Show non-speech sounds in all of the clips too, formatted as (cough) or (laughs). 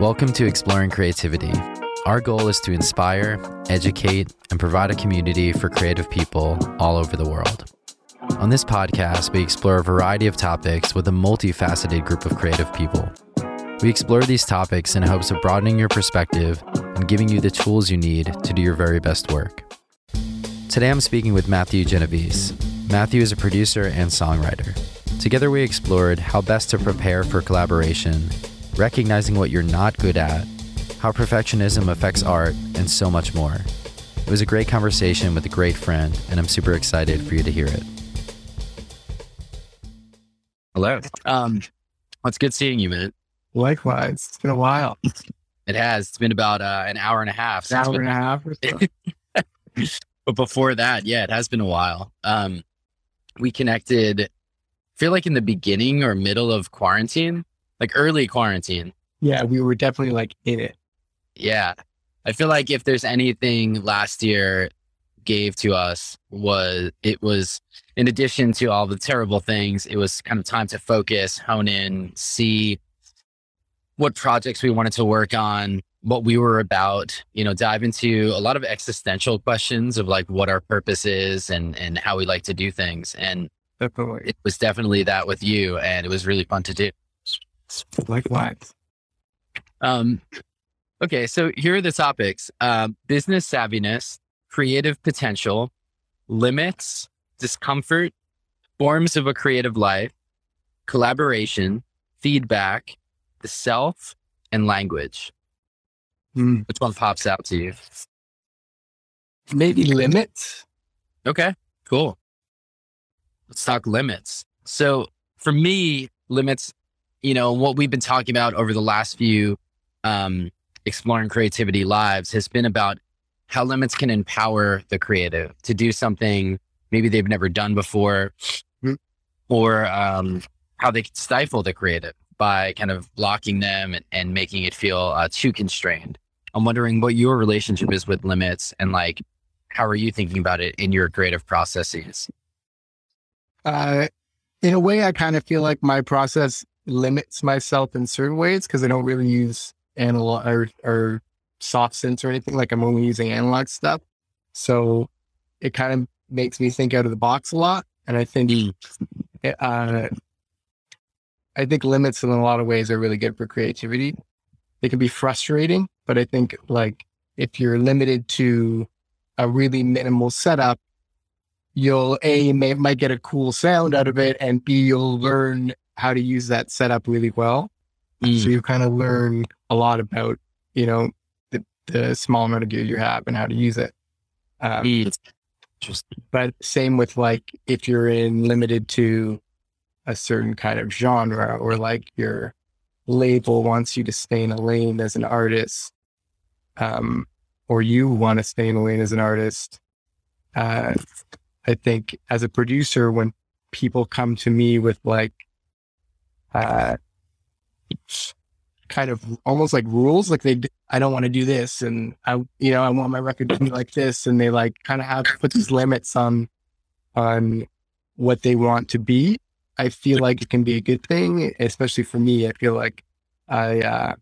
Welcome to Exploring Creativity. Our goal is to inspire, educate, and provide a community for creative people all over the world. On this podcast, we explore a variety of topics with a multifaceted group of creative people. We explore these topics in hopes of broadening your perspective and giving you the tools you need to do your very best work. Today, I'm speaking with Matthew Genovese. Matthew is a producer and songwriter. Together, we explored how best to prepare for collaboration, recognizing what you're not good at, how perfectionism affects art, and so much more. It was a great conversation with a great friend, and I'm super excited for you to hear it. Hello. Um, well, it's good seeing you, man. Likewise. It's been a while. It has. It's been about uh, an hour and a half. An hour and a half or so. (laughs) but before that, yeah, it has been a while. Um, we connected, I feel like in the beginning or middle of quarantine, like early quarantine. Yeah, we were definitely like in it. Yeah. I feel like if there's anything last year gave to us was it was in addition to all the terrible things, it was kind of time to focus, hone in, see what projects we wanted to work on, what we were about, you know, dive into a lot of existential questions of like what our purpose is and and how we like to do things. And Definitely. it was definitely that with you and it was really fun to do. Likewise. Um, okay, so here are the topics: uh, business savviness, creative potential, limits, discomfort, forms of a creative life, collaboration, feedback, the self, and language. Hmm. Which one pops out to you? Maybe limits. Okay, cool. Let's talk limits. So for me, limits, you know, what we've been talking about over the last few um, exploring creativity lives has been about how limits can empower the creative to do something maybe they've never done before, Mhm. or um, how they can stifle the creative by kind of blocking them and, and making it feel uh, too constrained. I'm wondering what your relationship is with limits and like how are you thinking about it in your creative processes? Uh, in a way, I kind of feel like my process limits myself in certain ways because I don't really use analog or, or soft synths or anything. Like I'm only using analog stuff. So it kind of makes me think out of the box a lot. And I think, uh, I think limits in a lot of ways are really good for creativity. They can be frustrating, but I think like if you're limited to a really minimal setup, you'll a may, might get a cool sound out of it, and b you'll learn how to use that setup really well. Mm. So you kind of learn a lot about you know the, the small amount of gear you have and how to use it. Um, Mm. Just but same with like if you're in limited to a certain kind of genre or like your label wants you to stay in a lane as an artist um or you want to stay in a lane as an artist uh i think as a producer when people come to me with like uh kind of almost like rules like they I don't want to do this and i you know i want my record to be like this and they like kind of have put these limits on on what they want to be i feel like it can be a good thing especially for me i feel like i uh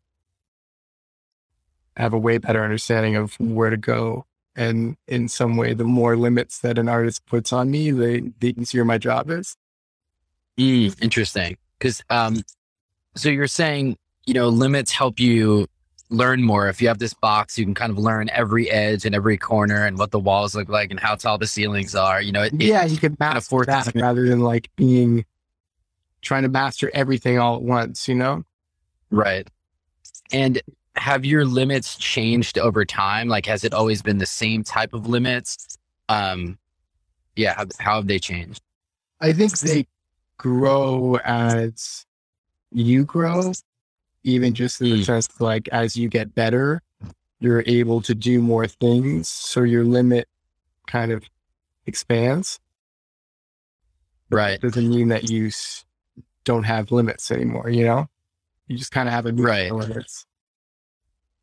have a way better understanding of where to go and in some way the more limits that an artist puts on me the the easier my job is Mm, interesting. Because, um, so you're saying, you know, limits help you learn more. If you have this box, you can kind of learn every edge and every corner and what the walls look like and how tall the ceilings are. You know, it, it- yeah you can kind of master forces that you- rather than like being trying to master everything all at once you know right. And have your limits changed over time? Like, has it always been the same type of limits? Um, yeah. How, how have they changed? I think they grow as you grow, even just in the Mm. sense like as you get better, you're able to do more things. So your limit kind of expands. Right. Doesn't mean that you don't have limits anymore, you know? You just kind of have a Right. limits.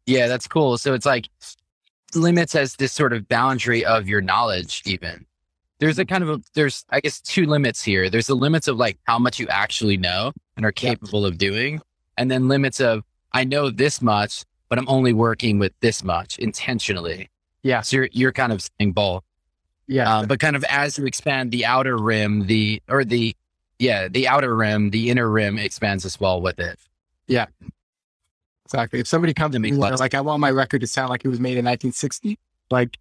Yeah, that's cool. So it's like limits as this sort of boundary of your knowledge, even. There's a kind of a, there's, I guess, two limits here. There's the limits of like how much you actually know and are Yeah. capable of doing, and then limits of I know this much, but I'm only working with this much intentionally. Yeah. So you're, you're kind of saying both. Yeah. Um, but kind of as you expand the outer rim, the, or the, yeah, the outer rim, the inner rim expands as well with it. Yeah. Exactly. If somebody comes To me make and like, I want my record to sound like it was made in 1960, like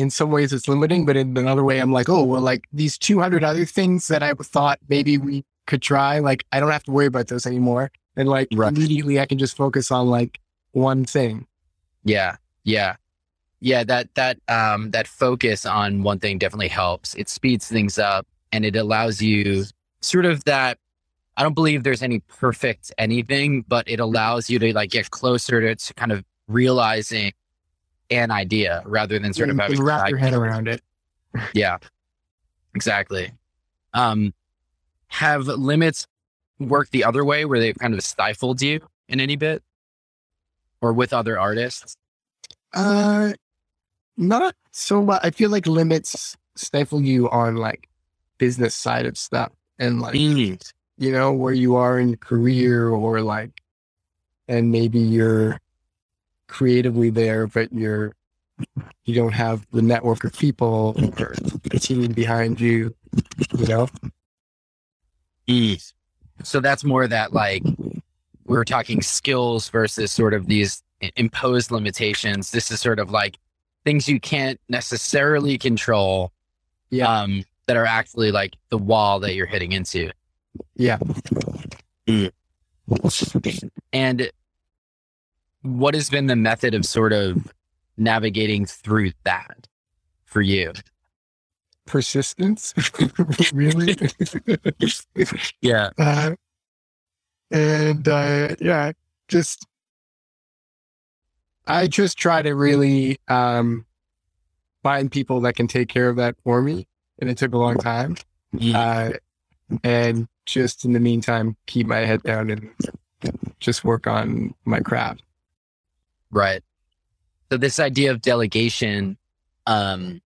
in some ways it's limiting, but in another way, I'm like, oh, well, like these 200 other things that I thought maybe we could try, like I don't have to worry about those anymore. And like Right. immediately I can just focus on like one thing. Yeah. Yeah. Yeah. That, that, um, that focus on one thing definitely helps. It speeds things up and it allows you sort of that. I don't believe there's any perfect anything, but it allows you to like get closer to, to kind of realizing an idea rather than sort You of can having wrap your head around it. (laughs) Yeah, exactly. Um, have limits worked the other way where they've kind of stifled you in any bit or with other artists? Uh, not so much. I feel like limits stifle you on like business side of stuff and like you know, where you are in your career or like, and maybe you're creatively there, but you're, you don't have the network of people or a team behind you, you know? So that's more that like we were talking skills versus sort of these imposed limitations. This is sort of like things you can't necessarily control. Yeah. Um, that are actually like the wall that you're hitting into. Yeah. And what has been the method of sort of navigating through that for you? Persistence. (laughs) really? (laughs) Yeah. uh, and, uh, yeah, just, I just try to really, um, find people that can take care of that for me. And it took a long time. uh, and just in the meantime, keep my head down and just work on my craft. Right. So this idea of delegation, um,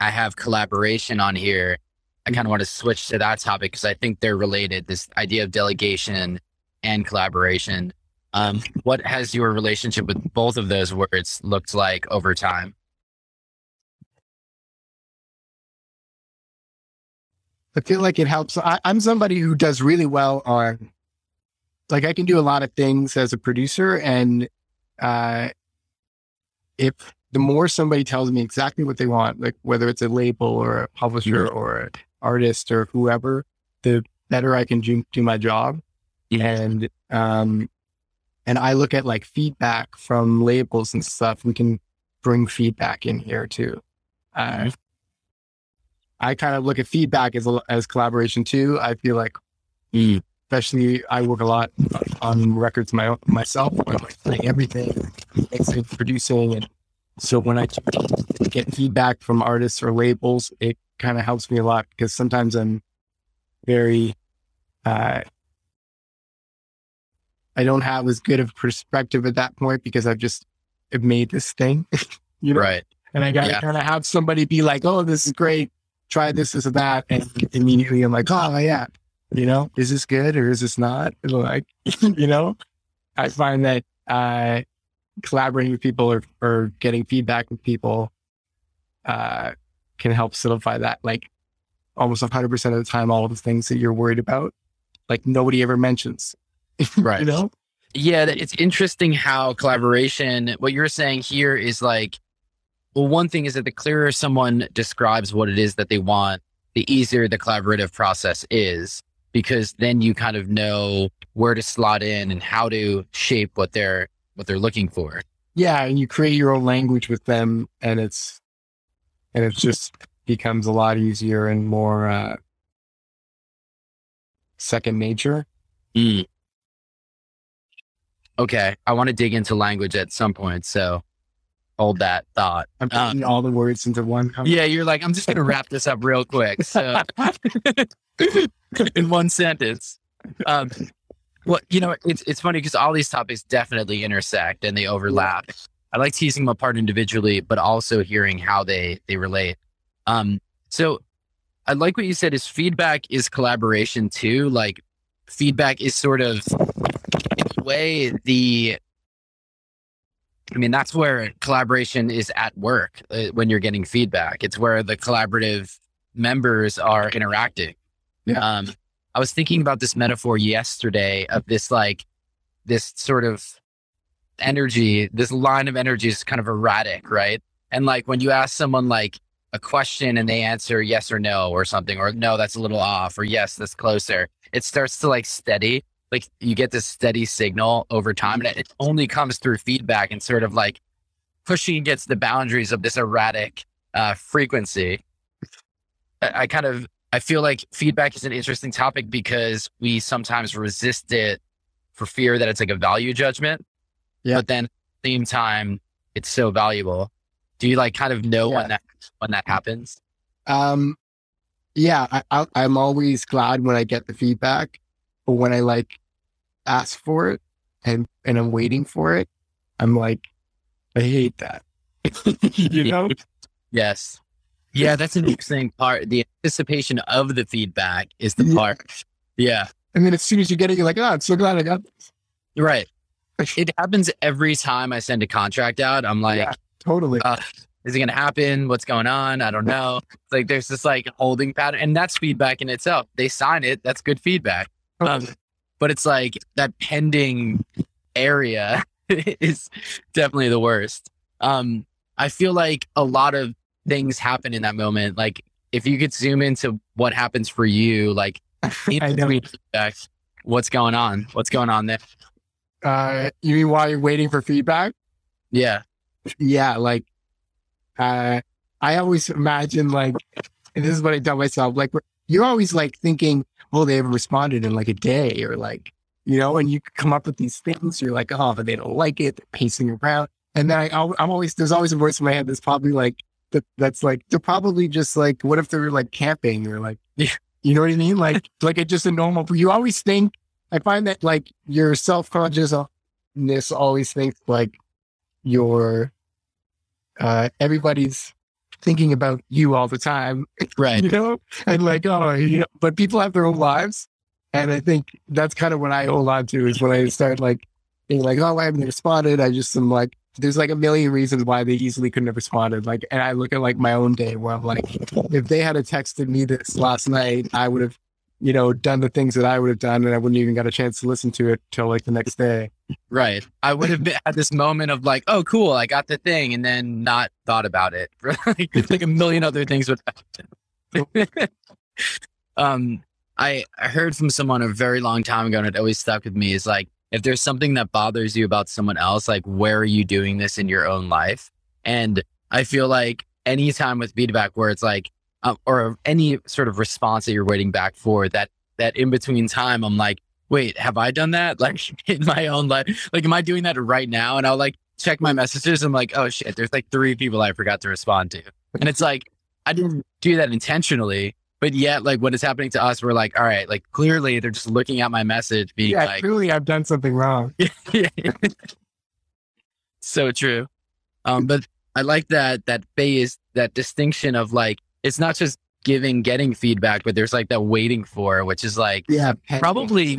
I have collaboration on here. I kind of want to switch to that topic because I think they're related. This idea of delegation and collaboration. Um, what has your relationship with both of those words looked like over time? I feel like it helps. I, I'm somebody who does really well on, like, I can do a lot of things as a producer, and uh, if the more somebody tells me exactly what they want, like whether it's a label or a publisher or an artist or whoever, the better I can do, do my job. and um and i look at like feedback from labels and stuff we can bring feedback in here too uh, Mhm. i kind of look at feedback as a, as collaboration too i feel like Mm. Especially i work a lot on records my myself i'm playing everything mixing producing and so when i get feedback from artists or labels it kind of helps me a lot because sometimes i'm very uh I don't have as good of perspective at that point because I've just made this thing, (laughs) you know, Right. and I got to Yeah. kind of have somebody be like, "Oh, this is great. Try this, this, or that," and immediately I'm like, "Oh, yeah, you know, is this good or is this not?" (laughs) Like, you know, I find that uh, collaborating with people or or getting feedback with people uh, can help solidify that. Like, almost 100 percent of the time, all of the things that you're worried about, like nobody ever mentions. (laughs) Right. you know? Yeah, it's interesting how collaboration, what you're saying here is like, well, one thing is that the clearer someone describes what it is that they want, the easier the collaborative process is, because then you kind of know where to slot in and how to shape what they're what they're looking for. Yeah, and you create your own language with them, and it's and it just becomes a lot easier and more uh, second nature. Okay, I want to dig into language at some point, so hold that thought. I'm Uh, putting all the words into one. conversation. Yeah, you're like, I'm just gonna wrap this up real quick. So (laughs) (laughs) in one sentence. Um, well, you know, it's it's funny because all these topics definitely intersect and they overlap. I like teasing them apart individually, but also hearing how they they relate. Um, so I like what you said is feedback is collaboration too. Like feedback is sort of in a way, the I mean, that's where collaboration is at work uh, when you're getting feedback. It's where the collaborative members are interacting. Yeah. Um, I was thinking about this metaphor yesterday of this like this sort of energy, this line of energy is kind of erratic, right? And like when you ask someone like a question and they answer yes or no or something, or no, that's a little off, or yes, that's closer, it starts to like steady. Like you get this steady signal over time, and it only comes through feedback and sort of like pushing against the boundaries of this erratic uh, frequency. I, I kind of I feel like feedback is an interesting topic because we sometimes resist it for fear that it's like a value judgment. Yeah. But then at the same time, it's so valuable. Do you like kind of know Yeah. when that when that happens? Um, yeah, I, I, I'm always glad when I get the feedback, but when I like ask for it and and I'm waiting for it, I'm like, I hate that. (laughs) you (laughs) know? Yes. Yeah, that's an interesting part. The anticipation of the feedback is the Yeah. part. Yeah. And then as soon as you get it, you're like, oh, I'm so glad I got this. Right. (laughs) It happens every time I send a contract out. I'm like, Yeah. Totally. uh, is it going to happen? What's going on? I don't know. It's like there's this like holding pattern, and that's feedback in itself. They sign it. That's good feedback. Um, but it's like that pending area (laughs) is definitely the worst. Um, I feel like a lot of things happen in that moment. Like if you could zoom into what happens for you, like (laughs) in I know. between feedback, what's going on? What's going on there? Uh, you mean while you're waiting for feedback? Yeah. Yeah, like, uh, I always imagine like, and this is what I tell myself, like, you're always like thinking, well, they haven't responded in like a day or like, you know, and you come up with these things. You're like, oh, but they don't like it. They're pacing around. And then I, I'm always, there's always a voice in my head that's probably like, that, that's like, they're probably just like, what if they're like camping or like, (laughs) you know what I mean? Like, like it's just a normal, you always think, I find that like your self consciousness always thinks like your, uh, everybody's thinking about you all the time, (laughs) Right. you know, and like, oh, you know, but people have their own lives. And I think that's kind of what I hold on to is when I start like being like, oh, I haven't responded. I just am like, there's like a million reasons why they easily couldn't have responded. Like, and I look at like my own day where I'm like, if they had texted me this last night, I would have, you know, done the things that I would have done and I wouldn't even got a chance to listen to it till like the next day. Right. I would have been, had this moment of like, oh, cool, I got the thing, and then not thought about it. (laughs) like, like a million other things would happen. (laughs) um, I, I heard from someone a very long time ago, and it always stuck with me. Is like, if there's something that bothers you about someone else, like, where are you doing this in your own life? And I feel like anytime with feedback where it's like, um, or any sort of response that you're waiting back for, that that in between time, I'm like wait, have I done that? (laughs) Like in my own life? Like, am I doing that right now? And I'll like check my messages. I'm like, oh shit, there's like three people I forgot to respond to. And it's like, I didn't do that intentionally. But yet, like what is happening to us, we're like, all right, like clearly they're just looking at my message, being Yeah, like, clearly I've done something wrong. (laughs) so true. Um, but I like that that phase, that distinction of like, it's not just giving, getting feedback, but there's like that waiting for, which is like, Yeah. probably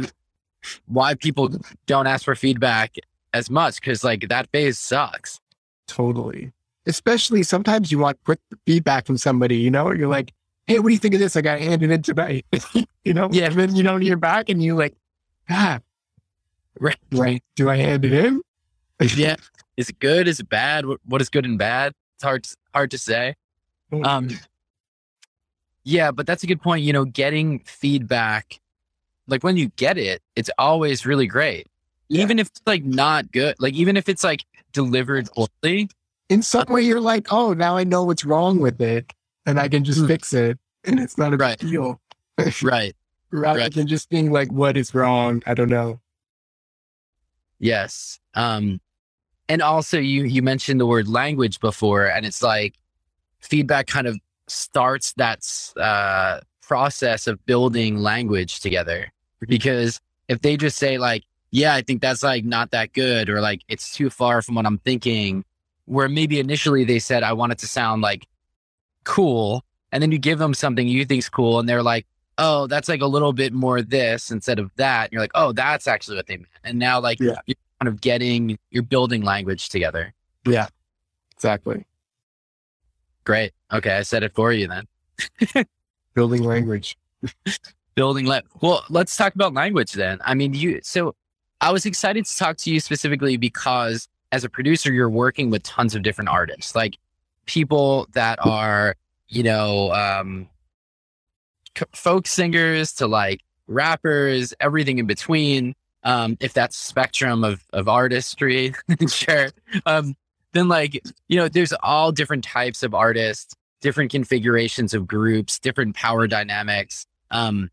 why people don't ask for feedback as much because like that phase sucks. Totally. Especially sometimes you want quick feedback from somebody, you know, you're like, hey, what do you think of this? I got handed in tonight. (laughs) you know? Yeah. And then you don't hear back and you like, ah, Right. right. Do I hand it in? (laughs) Yeah. Is it good? Is it bad? What, what is good and bad? It's hard hard to say. Um yeah, but that's a good point. You know, getting feedback, like when you get it, it's always really great. Yeah. Even if it's like not good, like even if it's like delivered poorly. in some way you're like, oh, now I know what's wrong with it and I can just Mm. fix it. And it's not a Right. big deal. (laughs) Right. Rather Right. than just being like, what is wrong? I don't know. Yes. Um, and also you you mentioned the word language before, and it's like feedback kind of starts that uh, process of building language together. Because if they just say like, "Yeah, I think that's like not that good," or like it's too far from what I'm thinking, where maybe initially they said I want it to sound like cool, and then you give them something you think's cool, and they're like, oh, that's like a little bit more this instead of that. And you're like, oh, that's actually what they meant. And now like Yeah. you're kind of getting, you're building language together. Yeah, exactly. Great. Okay. I said it for you then. (laughs) Building language. building let well let's talk about language then i mean you so i was excited to talk to you specifically because as a producer you're working with tons of different artists like people that are you know um folk singers to like rappers everything in between um if that's spectrum of of artistry (laughs) sure um then like you know there's all different types of artists different configurations of groups different power dynamics um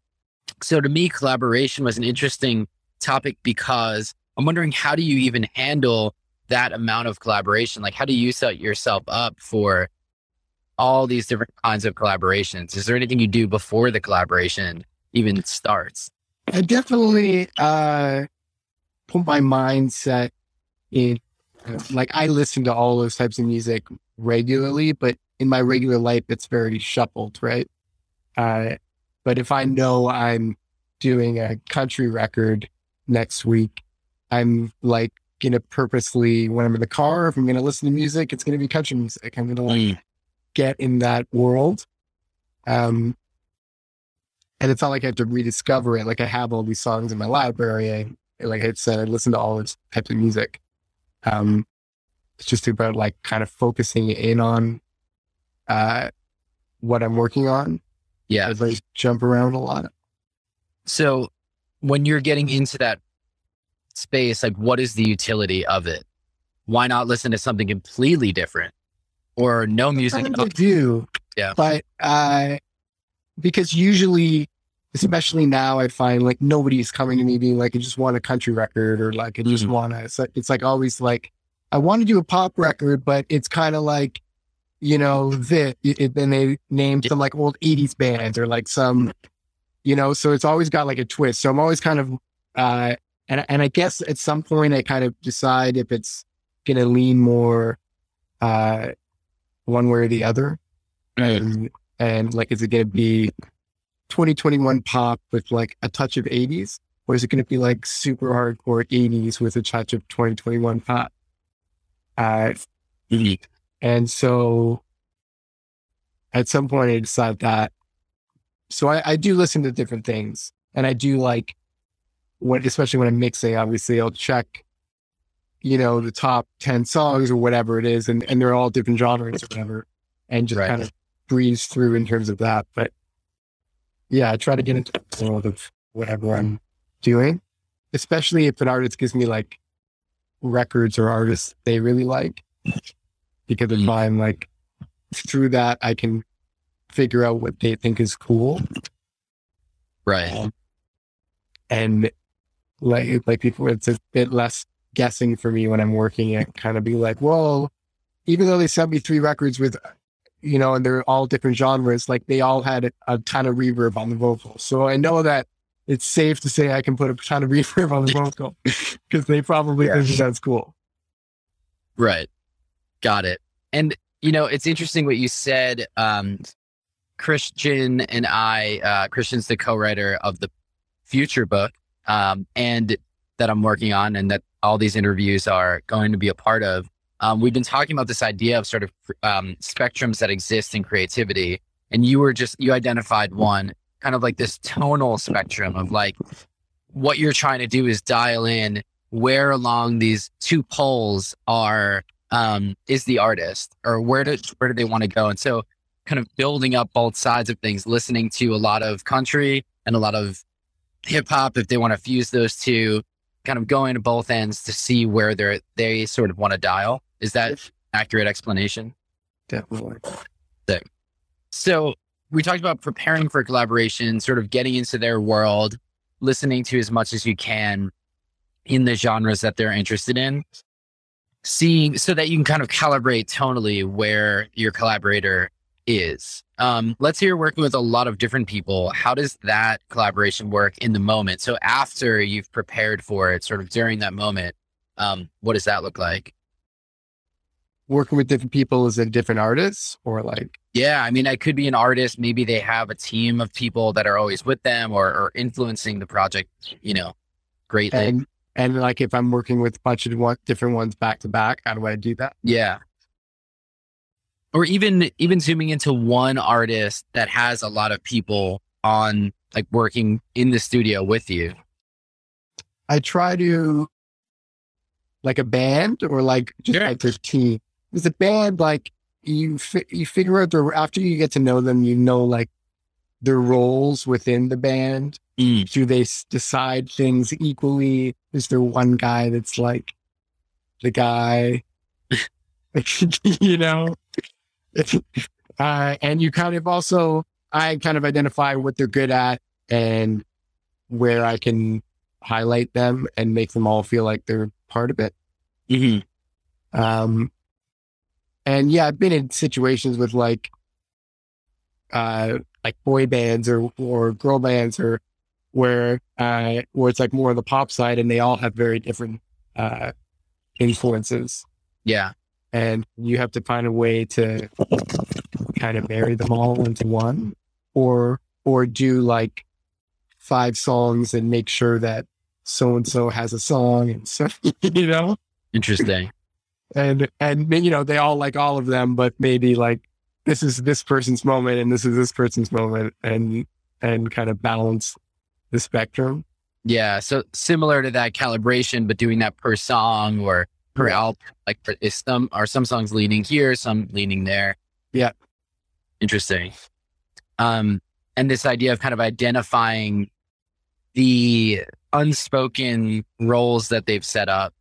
so to me, collaboration was an interesting topic because I'm wondering how do you even handle that amount of collaboration? Like, how do you set yourself up for all these different kinds of collaborations? Is there anything you do before the collaboration even starts? I definitely uh, put my mindset in. Like I listen to all those types of music regularly, but in my regular life, it's very shuffled, right? Uh, but if I know I'm doing a country record next week, I'm like gonna purposely when I'm in the car, if I'm gonna listen to music, it's gonna be country music. I'm gonna like Mm, get in that world. Um, and it's not like I have to rediscover it. Like I have all these songs in my library. I, like I said, I listen to all this types of music. Um, it's just about like kind of focusing in on uh, what I'm working on. yeah. I like jump around a lot. So when you're getting into that space, like what is the utility of it? Why not listen to something completely different or no music? All? do. Yeah. But uh, because usually, especially now, I find like nobody's coming to me being like, I just want a country record or like, I just Mhm. want to. It's, like- it's like always like, I want to do a pop record, but it's kind of like, you know, it- then they name some like old 80s bands or like some, you know, so it's always got like a twist. So I'm always kind of, uh, and, and I guess at some point I kind of decide if it's going to lean more, uh, one way or the other. And, and like, is it going to be 2021 pop with like a touch of 80s? Or is it going to be like super hardcore 80s with a touch of 2021 pop? Uh, Mhm. and so at some point I decide that. So I, I do listen to different things and I do like when, especially when I'm mixing, obviously I'll check, you know, the top 10 songs or whatever it is. And, and they're all different genres or whatever and just Right. kind of breeze through in terms of that. But yeah, I try to get into the world of whatever I'm doing, especially if an artist gives me like records or artists they really like. Because if. I'm like through that, I can figure out what they think is cool. Right. And like like before, it's a bit less guessing for me when I'm working it. Kind of be like, well, even though they sent me three records with, you know, and they're all different genres, like they all had a, a ton of reverb on the vocal. So I know that it's safe to say I can put a ton of (laughs) reverb on the vocal because they probably Yeah. think that's cool. Right. Got it. And you know, it's interesting what you said. Um, Christian and I, uh, Christian's the co-writer of the future book, um, and that I'm working on, and that all these interviews are going to be a part of. Um, we've been talking about this idea of sort of um, spectrums that exist in creativity, and you were just you identified one kind of like this tonal spectrum of like what you're trying to do is dial in where along these two poles are um, is the artist or where do where do they want to go and so kind of building up both sides of things listening to a lot of country and a lot of hip hop if they want to fuse those two kind of going to both ends to see where they're they sort of want to dial. Is that accurate explanation? Definitely. so we talked about preparing for collaboration, sort of getting into their world, listening to as much as you can in the genres that they're interested in, seeing so that you can kind of calibrate tonally where your collaborator is. Um, let's say you're working with a lot of different people. How does that collaboration work in the moment? So after you've prepared for it, sort of during that moment, um, what does that look like? working with different people as a different artists or like Yeah, I mean, I could be an artist. Maybe they have a team of people that are always with them or, or influencing the project, you know, greatly. and and like if I'm working with a bunch of different ones back to back, how do I do that? yeah. Or even even zooming into one artist that has a lot of people on like working in the studio with you. I try to like a band or like just Sure. like their team. Because a band, like you, fi- you figure out their after you get to know them, you know like their roles within the band. Mm. Do they s- decide things equally? Is there one guy that's like the guy? (laughs) (laughs) you know, (laughs) uh, and you kind of also I kind of identify what they're good at and where I can highlight them and make them all feel like they're part of it. hmm Um, and yeah, I've been in situations with like, uh, like boy bands or or girl bands or where uh where it's like more of the pop side and they all have very different uh influences Yeah. And you have to find a way to kind of marry them all into one or or do like five songs and make sure that so and so has a song and so (laughs) you know Interesting. and and you know they all like all of them but maybe like this is this person's moment and this is this person's moment and and kind of balance the spectrum Yeah. So similar to that calibration, but doing that per song or Yeah. album. Like for, is some are some songs leaning here, some leaning there. Yeah. Interesting. Um, and this idea of kind of identifying the unspoken roles that they've set up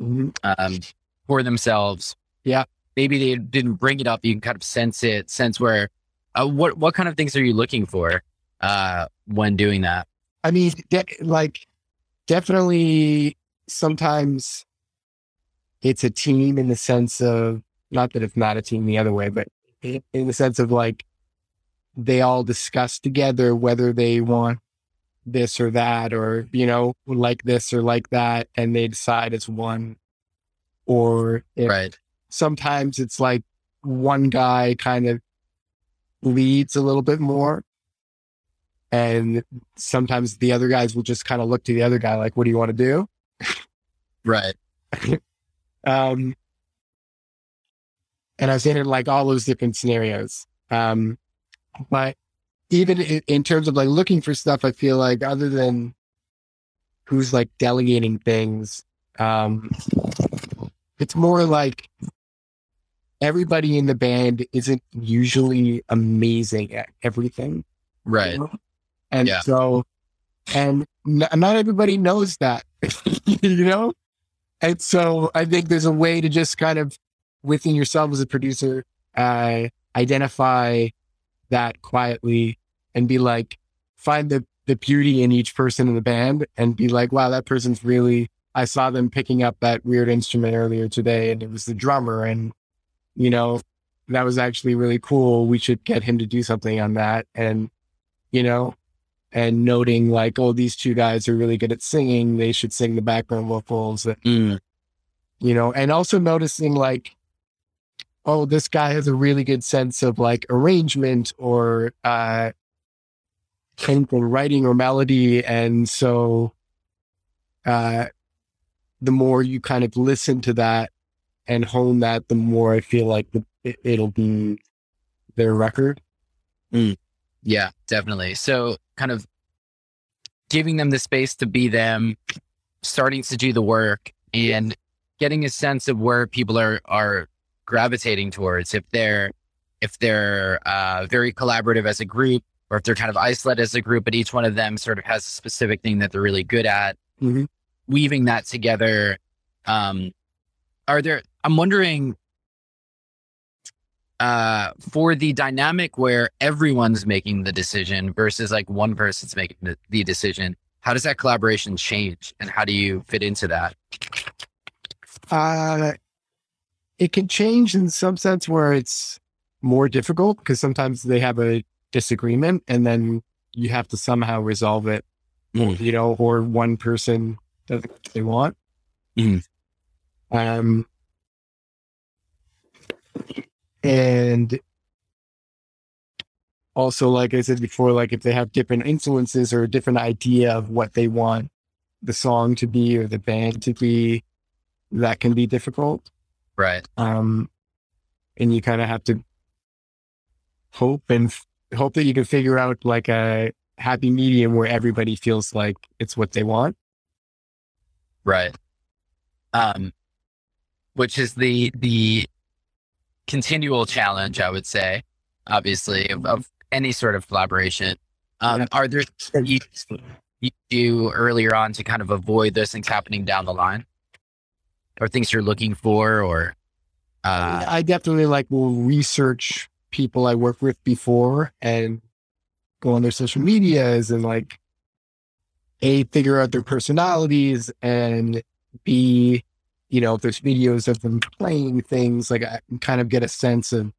Mhm. um, for themselves. Yeah. Maybe they didn't bring it up. You can kind of sense it, sense where, uh, what, what kind of things are you looking for, uh, when doing that? i mean de- like definitely sometimes it's a team in the sense of not that it's not a team the other way but in the sense of like they all discuss together whether they want this or that or you know like this or like that and they decide as one or Right. sometimes it's like one guy kind of leads a little bit more and sometimes the other guys will just kind of look to the other guy like what do you want to do Right. (laughs) um and i've seen it in like all those different scenarios um but even in, in terms of like looking for stuff i feel like other than who's like delegating things um it's more like everybody in the band isn't usually amazing at everything Right. and Yeah. so, and n- not everybody knows that, (laughs) you know? And so I think there's a way to just kind of within yourself as a producer, uh, identify that quietly and be like, find the, the beauty in each person in the band and be like, wow, that person's really, I saw them picking up that weird instrument earlier today and it was the drummer and, you know, that was actually really cool. We should get him to do something on that. And, you know, and noting like, oh, these two guys are really good at singing. They should sing the background vocals, Mm. you know, and also noticing like, oh, this guy has a really good sense of like arrangement or uh, anything, writing or melody. And so uh, the more you kind of listen to that and hone that, the more I feel like the, it, it'll be their record. Yeah, definitely. So kind of giving them the space to be them, starting to do the work and getting a sense of where people are are gravitating towards. If they're if they're uh, very collaborative as a group, or if they're kind of isolated as a group, but each one of them sort of has a specific thing that they're really good at. Mhm. Weaving that together. Um, are there? I'm wondering uh, for the dynamic where everyone's making the decision versus like one person's making the, the decision, how does that collaboration change and how do you fit into that? Uh, it can change in some sense where it's more difficult because sometimes they have a disagreement and then you have to somehow resolve it, Mm. you know, or one person doesn't they want. Mhm. Um, and also, like I said before, like if they have different influences or a different idea of what they want the song to be or the band to be, that can be difficult. Right. Um, and you kind of have to hope and f- hope that you can figure out like a happy medium where everybody feels like it's what they want. Right. Um, which is the the continual challenge, I would say, obviously, of, of any sort of collaboration. Um, Yeah. Are there you, you do earlier on to kind of avoid those things happening down the line, or things you're looking for, or uh, I definitely like will research people I work with before and go on their social medias and like a figure out their personalities and b you know if there's videos of them playing things like I can kind of get a sense of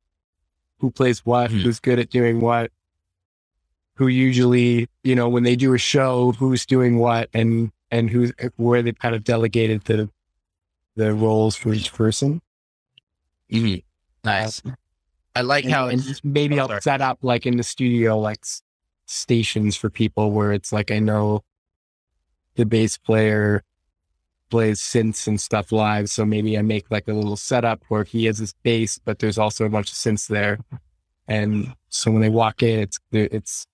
who plays what, Hmm. who's good at doing what, who usually you know when they do a show who's doing what and and who's where they've kind of delegated the the roles for each person. mhm. nice. I like and, how and maybe Oh, I'll sorry. set up like in the studio like s- stations for people where it's like I know the bass player plays synths and stuff live, so maybe I make like a little setup where he has his bass, but there's also a bunch of synths there, and so when they walk in, it's it's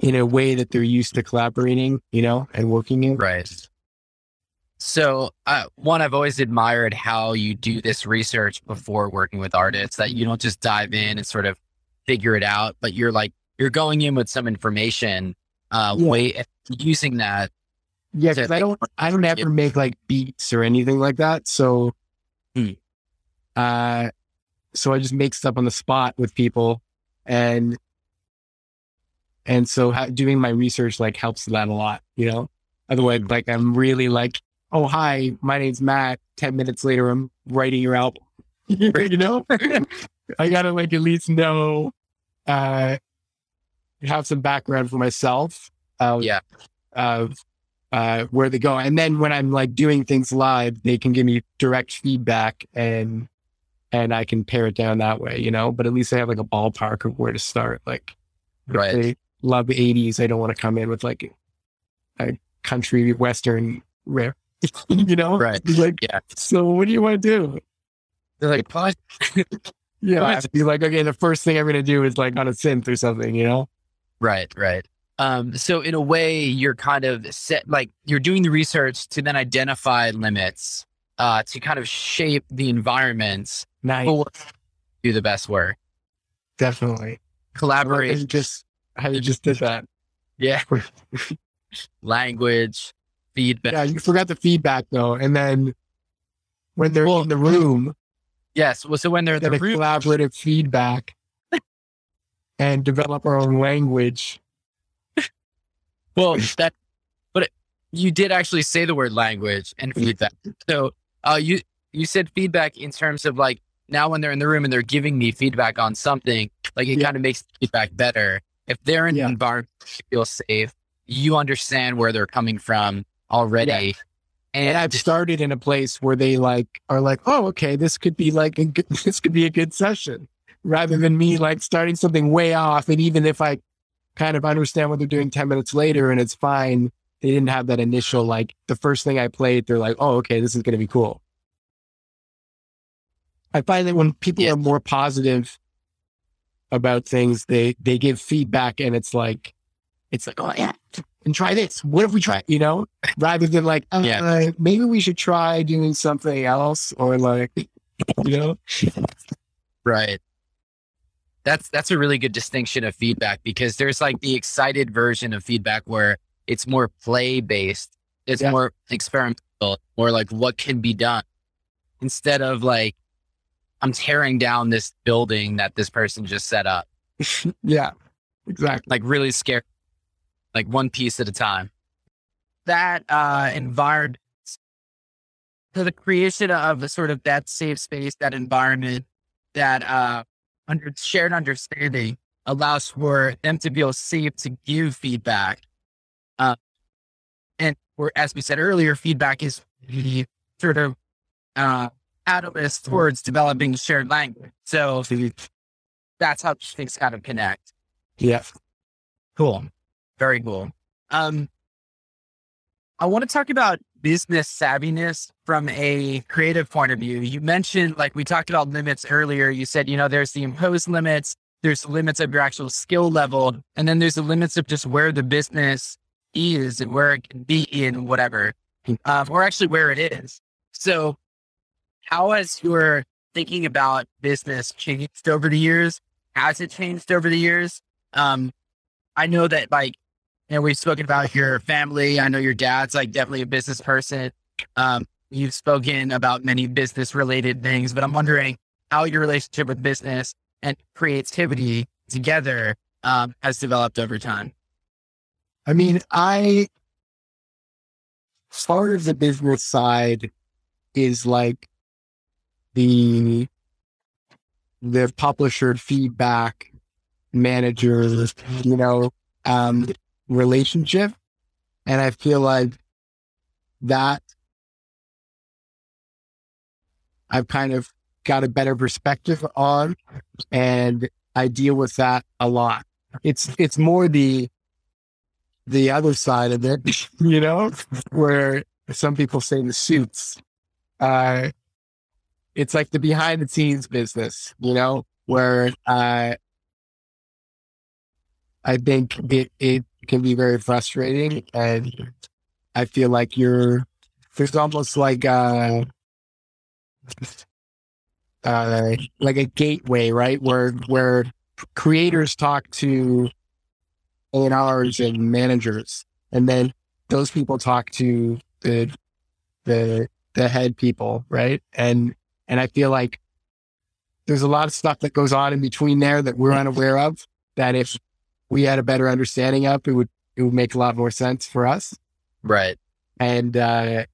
in a way that they're used to collaborating, you know, and working in. Right. So, uh, one, I've always admired how you do this research before working with artists, that you don't just dive in and sort of figure it out, but you're like, you're going in with some information, uh, Yeah. way using that. Yeah, because I don't, I don't ever make like beats or anything like that. So, Hmm. uh, so I just make stuff on the spot with people, and and so ha- doing my research like helps that a lot, you know. Otherwise, like I'm really like, oh hi, my name's Matt. Ten minutes later, I'm writing your album. (laughs) you know, I gotta like at least know, uh, have some background for myself. Uh, Yeah. Of uh, where they go. And then when I'm like doing things live, they can give me direct feedback and and I can pare it down that way, you know. But at least I have like a ballpark of where to start. Like if Right. they love 80s, I don't want to come in with like a country western rare, (laughs) you know. Right. Like Yeah. so, what do you want to do? They're like? (laughs) Yeah, I Right. have to be like, okay, the first thing I'm going to do is like on a synth or something, you know. Right, right. Um, so in a way, you're kind of set, like you're doing the research to then identify limits, uh, to kind of shape the environments Nice, do the best work. definitely. Collaborate, just, how you just did that. yeah. (laughs) Language, feedback. Yeah, you forgot the feedback though, and then when they're Well, in the room, Yes. Well, so when they're in the room, collaborative feedback (laughs) and develop our own language. Well, that, but it, you did actually say the word language and feedback. So, uh, you you said feedback in terms of like now when they're in the room and they're giving me feedback on something, like it Yeah. kind of makes feedback better. If they're in Yeah. an environment feel safe, you understand where they're coming from already. And And I've started in a place where they like are like, oh, okay, this could be like a good, (laughs) this could be a good session, rather than me like starting something way off. And even if I kind of understand what they're doing ten minutes later and it's fine, they didn't have that initial like the first thing I played. They're like, oh, okay, this is going to be cool. I find that when people Yeah. are more positive about things, they they give feedback, and it's like, it's like, oh yeah, and try this. What if we try? You know, rather than like, uh, Yeah. maybe we should try doing something else, or like, you know, Right. That's that's a really good distinction of feedback because there's like the excited version of feedback where it's more play based. It's Yeah. more experimental, more like what can be done instead of like I'm tearing down this building that this person just set up. (laughs) yeah, exactly. Like really scary, like one piece at a time. That uh environment so the creation of a sort of that safe space, that environment, that uh under shared understanding allows for them to feel safe to give feedback. Uh, and where, as we said earlier, feedback is the sort of uh, catalyst towards developing shared language. So that's how things kind of connect. Yeah. Cool. Very cool. Um, I want to talk about business savviness from a creative point of view. You mentioned, like we talked about limits earlier. You said, you know, there's the imposed limits, there's the limits of your actual skill level, and then there's the limits of just where the business is and where it can be in whatever, um, or actually where it is. So, how has your thinking about business changed over the years? Has it changed over the years? Um, I know that like, know, we've spoken about your family. I know your dad's like definitely a business person. Um, you've spoken about many business related things, but I'm wondering how your relationship with business and creativity together um, has developed over time. I mean, I part of the business side is like the the publisher feedback manager, you know, um, relationship. And I feel like that I've kind of got a better perspective on and I deal with that a lot. It's it's more the the other side of it, (laughs) you know, where some people say the suits. Uh it's like the behind the scenes business, you know, where uh I think it, it can be very frustrating. And I feel like you're, there's almost like a, uh, like a gateway, right? Where, where creators talk to A&Rs and managers, and then those people talk to the, the, the head people, right? And, and I feel like there's a lot of stuff that goes on in between there that we're unaware of that if we had a better understanding of, it would it would make a lot more sense for us. Right. And uh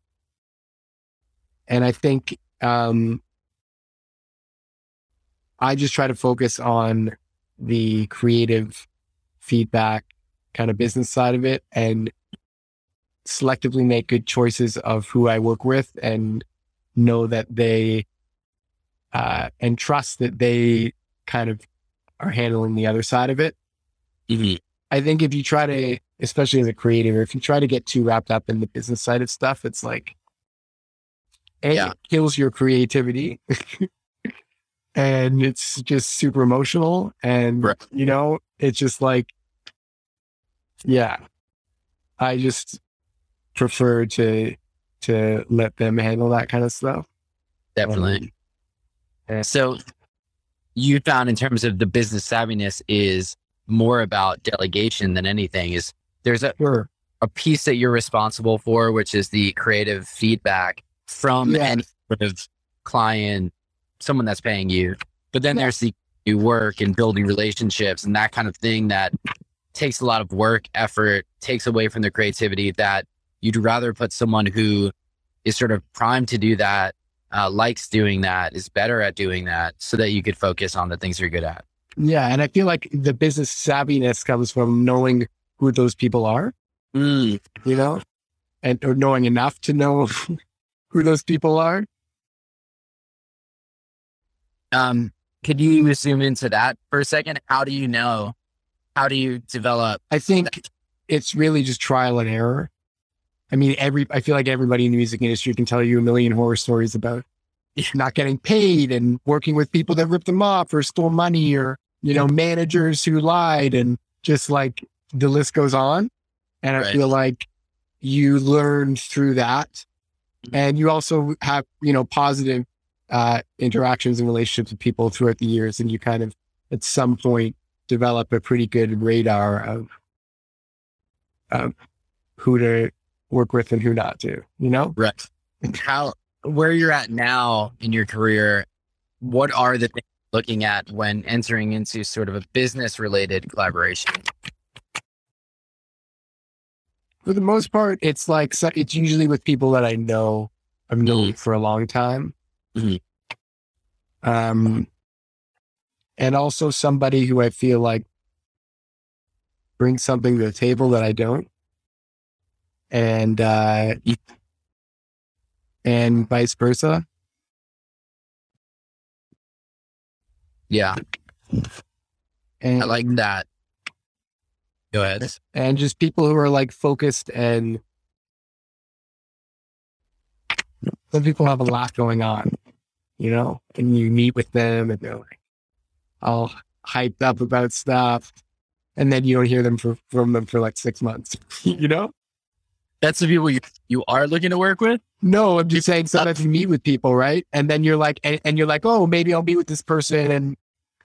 and I think um I just try to focus on the creative feedback kind of business side of it and selectively make good choices of who I work with and know that they uh and trust that they kind of are handling the other side of it Mm-hmm. I think if you try to, especially as a creator, if you try to get too wrapped up in the business side of stuff, it's like, A, Yeah. it kills your creativity. (laughs) and it's just super emotional. And, Right. you know, it's just like, yeah, I just prefer to, to let them handle that kind of stuff. Definitely. Yeah. So you found in terms of the business savviness is more about delegation than anything is there's a, Sure. a piece that you're responsible for, which is the creative feedback from Yeah. any sort of client, someone that's paying you. But then Yeah. there's the new work and building relationships and that kind of thing that takes a lot of work, effort, takes away from the creativity that you'd rather put someone who is sort of primed to do that, uh, likes doing that, is better at doing that so that you could focus on the things you're good at. Yeah. And I feel like the business savviness comes from knowing who those people are. you know, and or knowing enough to know (laughs) who those people are. Um, could you zoom into that for a second? How do you know? How do you develop? I think it's really just trial and error. I mean, every I feel like everybody in the music industry can tell you a million horror stories about not getting paid and working with people that ripped them off or stole money or you know managers who lied and just like the list goes on. And I Right. feel like you learn through that, and you also have you know positive uh, interactions and relationships with people throughout the years, and you kind of at some point develop a pretty good radar of of who to work with and who not to. You know, Right. How, where you're at now in your career, what are the things you're looking at when entering into sort of a business related collaboration? for the most part, it's like it's usually with people that I know. I've known for a long time. Mhm. Um, and also somebody who I feel like brings something to the table that I don't, and uh, and vice versa. Yeah. And I like that. Go ahead. and just people who are like focused and some people have a lot going on, you know, and you meet with them and they're like all hyped up about stuff. And then you don't hear them for, from them for like six months, (laughs) you know? That's the people you, you are looking to work with. No, I'm just saying uh, sometimes you meet with people, right? And then you're like, and, and you're like, oh, maybe I'll meet with this person and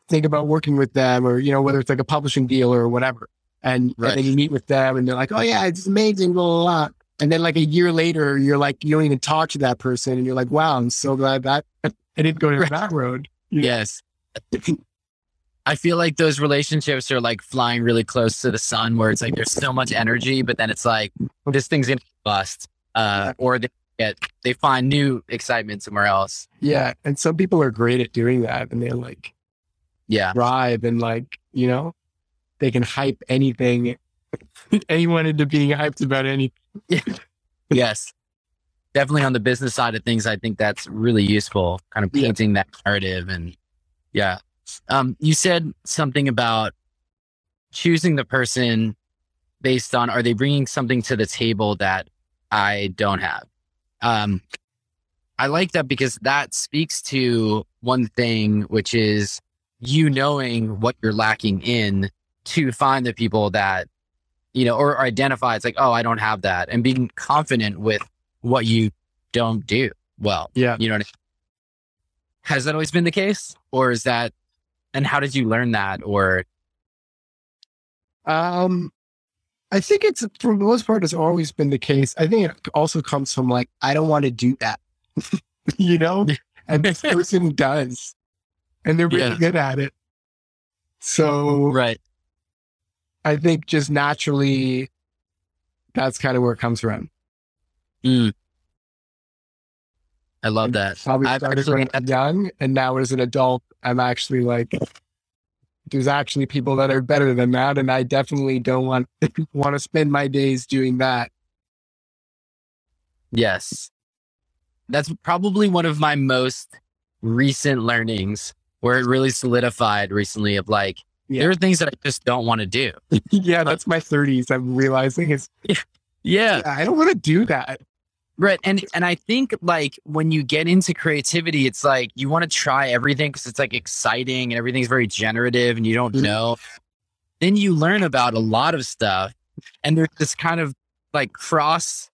think about working with them or, you know, whether it's like a publishing deal or whatever. And, Right. and then you meet with them and they're like, oh, yeah, it's amazing, blah, blah, blah. And then like a year later, you're like, you don't even talk to that person. And you're like, wow, I'm so glad that (laughs) I didn't go down that road. Yes. (laughs) I feel like those relationships are like flying really close to the sun where it's like there's so much energy, but then it's like this thing's gonna bust. Uh, or they get they find new excitement somewhere else. Yeah. And some people are great at doing that. And they're like, Yeah. thrive and like, you know, they can hype anything, (laughs) anyone into being hyped about anything. Yes. Definitely on the business side of things, I think that's really useful, kind of Yeah. painting that narrative and yeah. Um, you said something about choosing the person based on are they bringing something to the table that I don't have? Um, I like that because that speaks to one thing, which is you knowing what you're lacking in to find the people that, you know, or identify it's like, oh, I don't have that, and being confident with what you don't do well. Yeah. You know what I mean? Has that always been the case? Or is that, and how did you learn that? Or, Um, I think it's for the most part, it's always been the case. I think it also comes from like, I don't want to do that, (laughs) you know, and this (laughs) person does, and they're really Yeah. good at it. So right. I think just naturally, that's kind of where it comes from. Mm. I love that. Probably I've started actually when young, and now as an adult, I'm actually like, there's actually people that are better than that, and I definitely don't want (laughs) want to spend my days doing that. Yes. That's probably one of my most recent learnings where it really solidified recently of like, Yeah. there are things that I just don't want to do. (laughs) yeah, that's my 30s. I'm realizing it's (laughs) Yeah. I don't want to do that. Right. And and I think like when you get into creativity, it's like you want to try everything because it's like exciting and everything's very generative and you don't Mhm. know. Then you learn about a lot of stuff. And there's this kind of like cross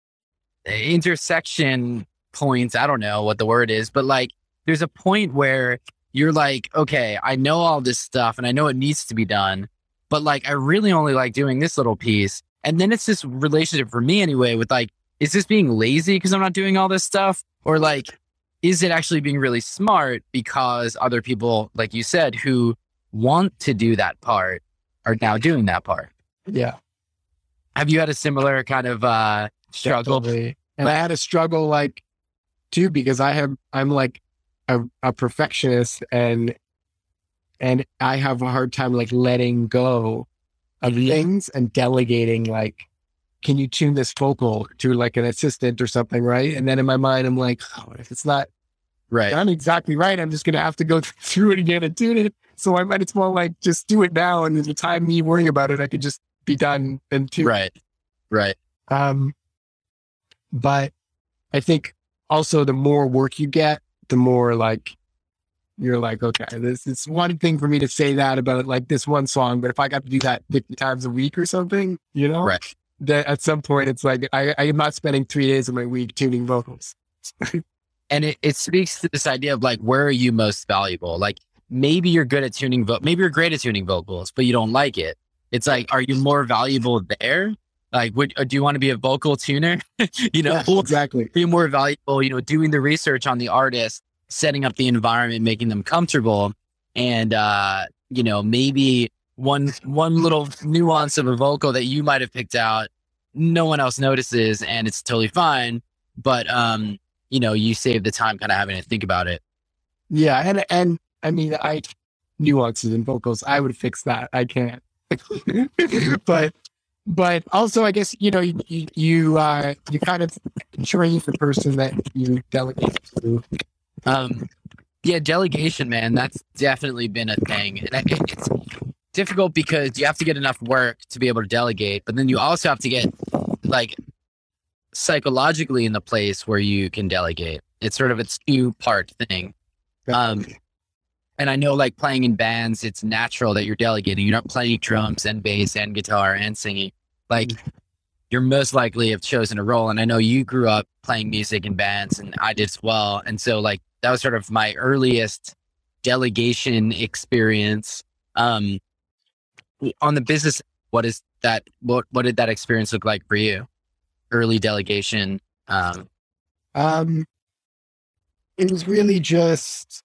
intersection points. I don't know what the word is, but like there's a point where you're like, okay, I know all this stuff and I know it needs to be done, but like I really only like doing this little piece. And then it's this relationship for me anyway with like, is this being lazy because I'm not doing all this stuff? Or like, is it actually being really smart because other people, like you said, who want to do that part are now doing that part? Yeah. Have you had a similar kind of uh struggle? Definitely. And I had a struggle like too because I have I'm like a, a perfectionist and and I have a hard time like letting go of things and delegating like can you tune this vocal to like an assistant or something right and then in my mind I'm like oh, if it's not Right. I'm exactly right I'm just gonna have to go (laughs) through it again and tune it so I might as well like just do it now and the time me worrying about it I could just be done and tune Right. Right. um, but I think also the more work you get, the more like you're like, okay, this is one thing for me to say that about like this one song, but if I got to do that 50 times a week or something, you know, Right. That at some point it's like I, I am not spending three days of my week tuning vocals. (laughs) And it, it speaks to this idea of like, where are you most valuable? Like maybe you're good at tuning, vo- maybe you're great at tuning vocals, but you don't like it. It's like, are you more valuable there? Like, would, do you want to be a vocal tuner? (laughs) you know, or exactly. Be more valuable, you know, doing the research on the artist, setting up the environment, making them comfortable. And, uh, you know, maybe one, one little nuance of a vocal that you might have picked out, no one else notices and it's totally fine. But, um, you know, you save the time kind of having to think about it. Yeah. And, and I mean, I nuances in vocals, I would fix that. I can't. (laughs) but, but also, I guess, you know, you, you, you, uh, you kind of train the person that you delegate to. Um, Yeah, delegation, man. That's definitely been a thing. And it's difficult because you have to get enough work to be able to delegate, but then you also have to get like psychologically in the place where you can delegate. It's sort of a two part thing. Um, and I know like playing in bands, it's natural that you're delegating. You're not playing drums and bass and guitar and singing. Like you're most likely have chosen a role. And I know you grew up playing music in bands and I did as well. And so like that was sort of my earliest delegation experience. Um, on the business, what is that? What, what did that experience look like for you? Early delegation. Um, um, it was really just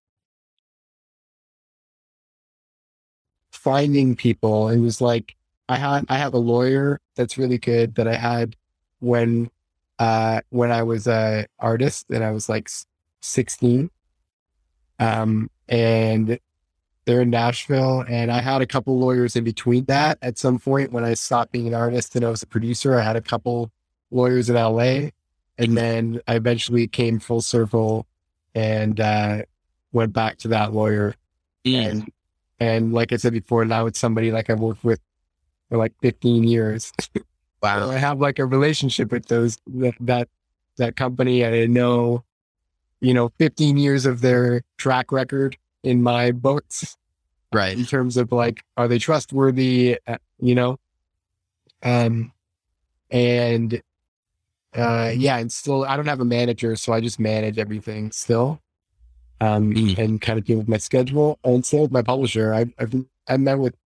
finding people. It was like I had I have a lawyer that's really good that I had when uh when I was a artist and I was like 16. Um and they're in Nashville and I had a couple lawyers in between that at some point when I stopped being an artist and I was a producer. I had a couple lawyers in LA and then I eventually came full circle and uh went back to that lawyer. mm. And and like I said before, now it's somebody like I've worked with for like 15 years. (laughs) wow. So I have like a relationship with those that that, that company, I know, you know, 15 years of their track record in my books Right. in terms of like, are they trustworthy? Uh, you know, um, and uh, yeah, and still, I don't have a manager, so I just manage everything still, um, Mm. and kind of deal with my schedule. And so with my publisher, I've I've I've met with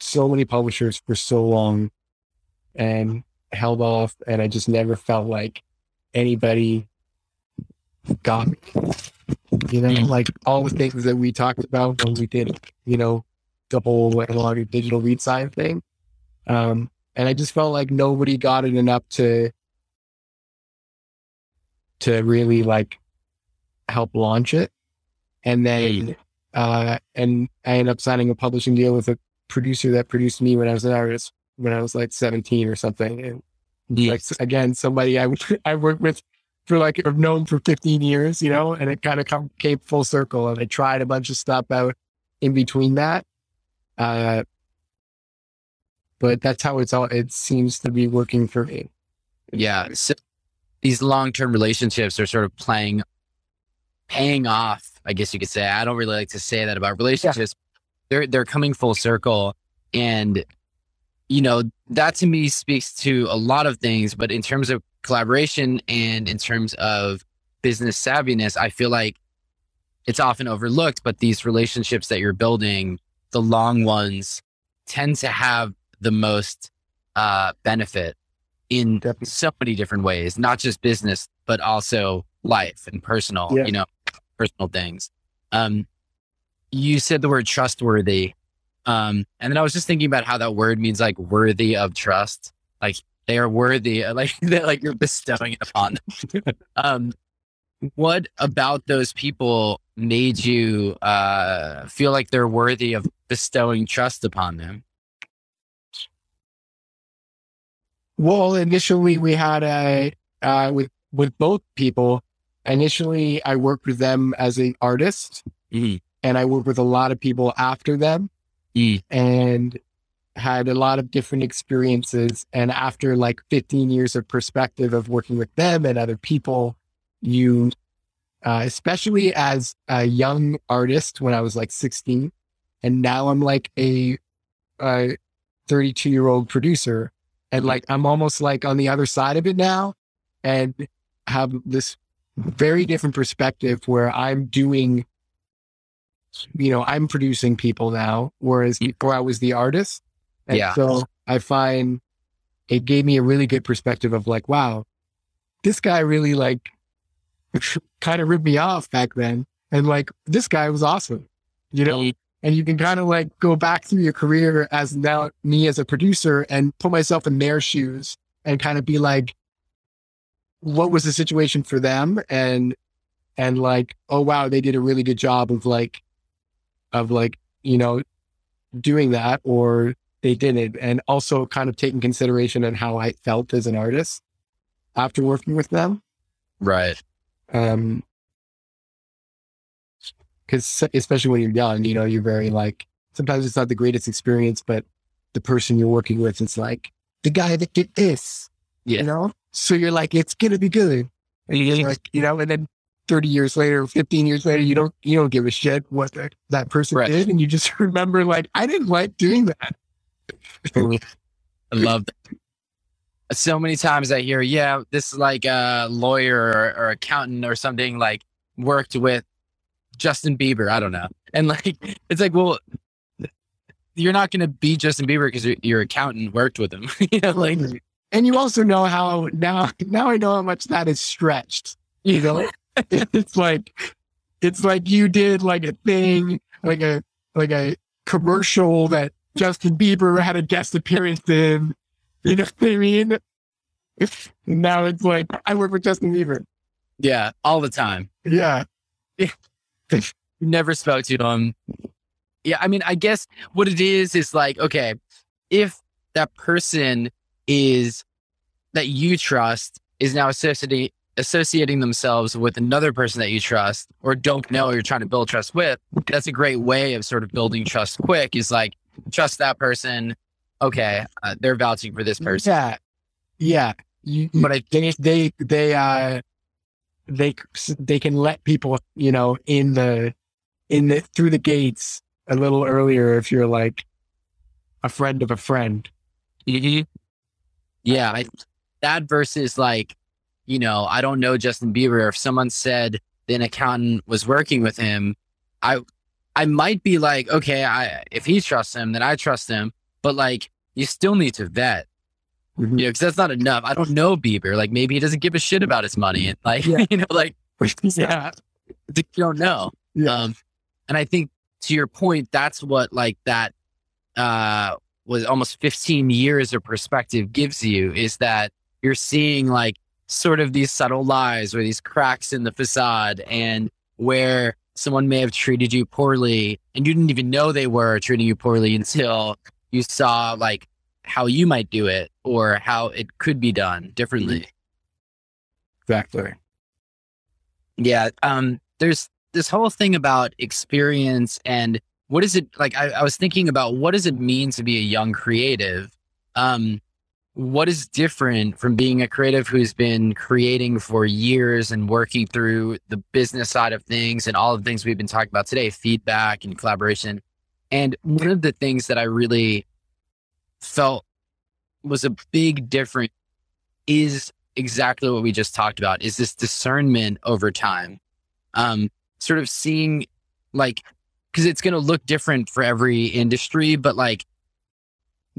so many publishers for so long, and held off, and I just never felt like anybody got me. You know, (clears throat) like all the things that we talked about when we did, you know, the whole analog digital read sign thing. Um, and I just felt like nobody got it enough to to really like help launch it. And then uh and I ended up signing a publishing deal with a producer that produced me when I was an artist when I was like 17 or something. And Yeah. like again, somebody I (laughs) I worked with for like I've known for 15 years, you know, and it kind of come, came full circle. And I tried a bunch of stuff out in between that. Uh, but that's how it's all. It seems to be working for me. Yeah. So these long term relationships are sort of playing, paying off, I guess you could say. I don't really like to say that about relationships. They're they're coming full circle. And, you know, that to me speaks to a lot of things, but in terms of collaboration and in terms of business savviness, I feel like it's often overlooked, but these relationships that you're building, the long ones, tend to have the most uh, benefit in Definitely. so many different ways, not just business, but also life and personal, Yeah. you know, personal things. Um, you said the word trustworthy. Um, and then I was just thinking about how that word means like worthy of trust. Like they are worthy, (laughs) like that like you're bestowing it upon them. (laughs) um, what about those people made you uh, feel like they're worthy of bestowing trust upon them? Well, initially we had a uh, with with both people. Initially, I worked with them as an artist, Mhm. and I worked with a lot of people after them, Mm. and had a lot of different experiences. And after like 15 years of perspective of working with them and other people, you, uh, especially as a young artist when I was like 16, and now I'm like a, a 32 year old producer, and like I'm almost like on the other side of it now, and have this very different perspective where I'm doing, you know, I'm producing people now, whereas before I was the artist. And Yeah. so I find it gave me a really good perspective of like, wow, this guy really like (laughs) kind of ripped me off back then. And like, this guy was awesome, you know? Mm. And you can kind of like go back through your career as now me as a producer and put myself in their shoes and kind of be like, what was the situation for them? And, and like, oh, wow, they did a really good job of like, of like, you know, doing that or they didn't. And also kind of taking consideration on how I felt as an artist after working with them. Right. Um, because especially when you're young, you know, you're very like, sometimes it's not the greatest experience, but the person you're working with is like the guy that did this, Yeah. you know? So you're like, it's going to be good. And you're like, you know, and then 30 years later, 15 years later, you don't, you don't give a shit what the, that person Right. did. And you just (laughs) remember like, I didn't like doing that. I love that. So many times I hear, yeah, this is like a lawyer or, or accountant or something like worked with Justin Bieber. I don't know. And like, (laughs) it's like, well, you're not going to be Justin Bieber because your, your accountant worked with him. (laughs) you know, like, And you also know how now, now I know how much that is stretched. You know, (laughs) it's like, it's like you did like a thing, like a, like a commercial that Justin Bieber had a guest appearance in. You know what I mean? (laughs) now it's like, I work with Justin Bieber. yeah, all the time. Yeah. (laughs) never spoke to him. Yeah, I mean, I guess what it is is like, okay, if that person is that you trust is now associating associating themselves with another person that you trust or don't know you're trying to build trust with, that's a great way of sort of building trust quick. Is like trust that person. Okay, uh, they're vouching for this person. Yeah. Yeah. You, But I they, they, they, uh, they, they can let people, you know, in the, in the, through the gates a little earlier if you're like a friend of a friend. Mhm. Yeah, I, that versus like, you know, I don't know Justin Bieber. If someone said an accountant was working with him, I, I might be like, okay, I if he trusts him, then I trust him. But like, you still need to vet, you know, because that's not enough. I don't know Bieber. Like, maybe he doesn't give a shit about his money, and like, Yeah. (laughs) you know, like (laughs) (laughs) yeah. you don't know. Yeah. Um, and I think to your point, that's what like that uh, was almost 15 years of perspective gives you is that you're seeing like sort of these subtle lies or these cracks in the facade and where someone may have treated you poorly and you didn't even know they were treating you poorly until you saw like how you might do it or how it could be done differently. Exactly. Yeah. Um, there's this whole thing about experience and what is it like? I, I was thinking about what does it mean to be a young creative? Um, what is different from being a creative who's been creating for years and working through the business side of things and all the things we've been talking about today, feedback and collaboration. And one of the things that I really felt was a big difference is exactly what we just talked about is this discernment over time um sort of seeing like because it's going to look different for every industry but like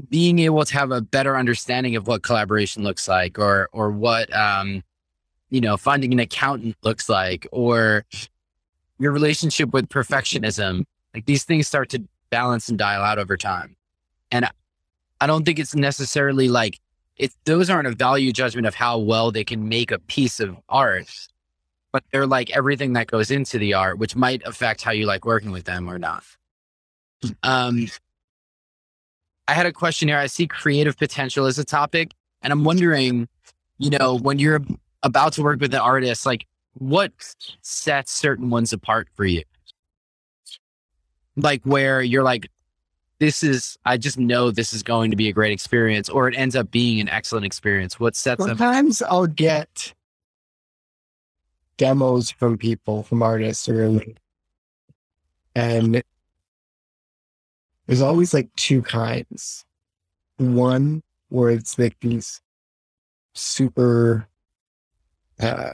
being able to have a better understanding of what collaboration looks like or or what um you know finding an accountant looks like or your relationship with perfectionism like these things start to balance and dial out over time. And I- don't think it's necessarily like it those aren't a value judgment of how well they can make a piece of art but they're like everything that goes into the art which might affect how you like working with them or not. Um i had a question here i see creative potential as a topic and i'm wondering you know when you're about to work with an artist like what sets certain ones apart for you like where you're like this is i just know this is going to be a great experience or it ends up being an excellent experience what sets them Sometimes I'll get demos from people, from artists, really. and there's always like two kinds. One where it's like these super uh,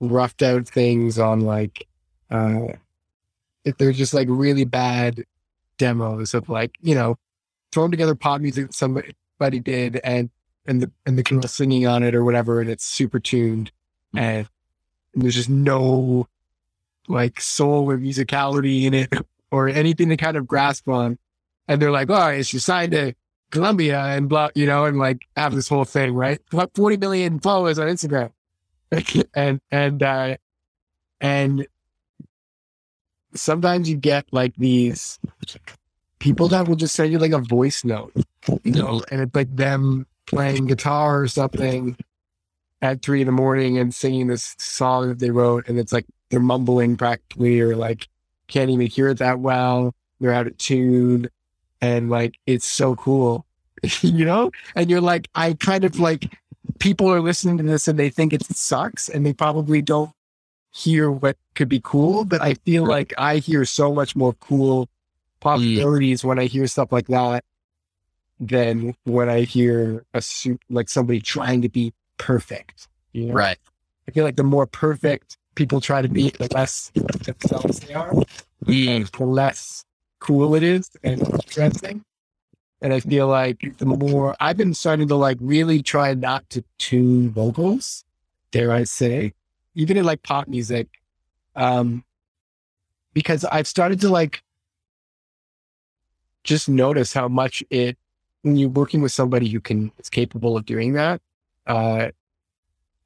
roughed out things on like uh, if they're just like really bad demos of like you know thrown together pop music that somebody did and and the and the girl singing on it or whatever and it's super tuned and, and there's just no like soul or musicality in it (laughs) or anything to kind of grasp on and they're like oh she signed to Columbia and blah you know and like have this whole thing right Got 40 million followers on Instagram (laughs) and and uh and sometimes you get like these people that will just send you like a voice note you know, and it's like them playing guitar or something at three in the morning and singing this song that they wrote. And it's like they're mumbling practically or like can't even hear it that well. They're out of tune. And like, it's so cool, (laughs) you know? And you're like, I kind of like, people are listening to this and they think it sucks and they probably don't hear what could be cool. But I feel like I hear so much more cool mm. possibilities when I hear stuff like that than when I hear a suit like somebody trying to be perfect. You know? Right. I feel like the more perfect people try to be, the less themselves they are, Mm. the less cool it is and interesting. And I feel like the more I've been starting to like really try not to tune vocals, dare I say, even in like pop music, um, because I've started to like just notice how much it when you're working with somebody who can is capable of doing that, uh,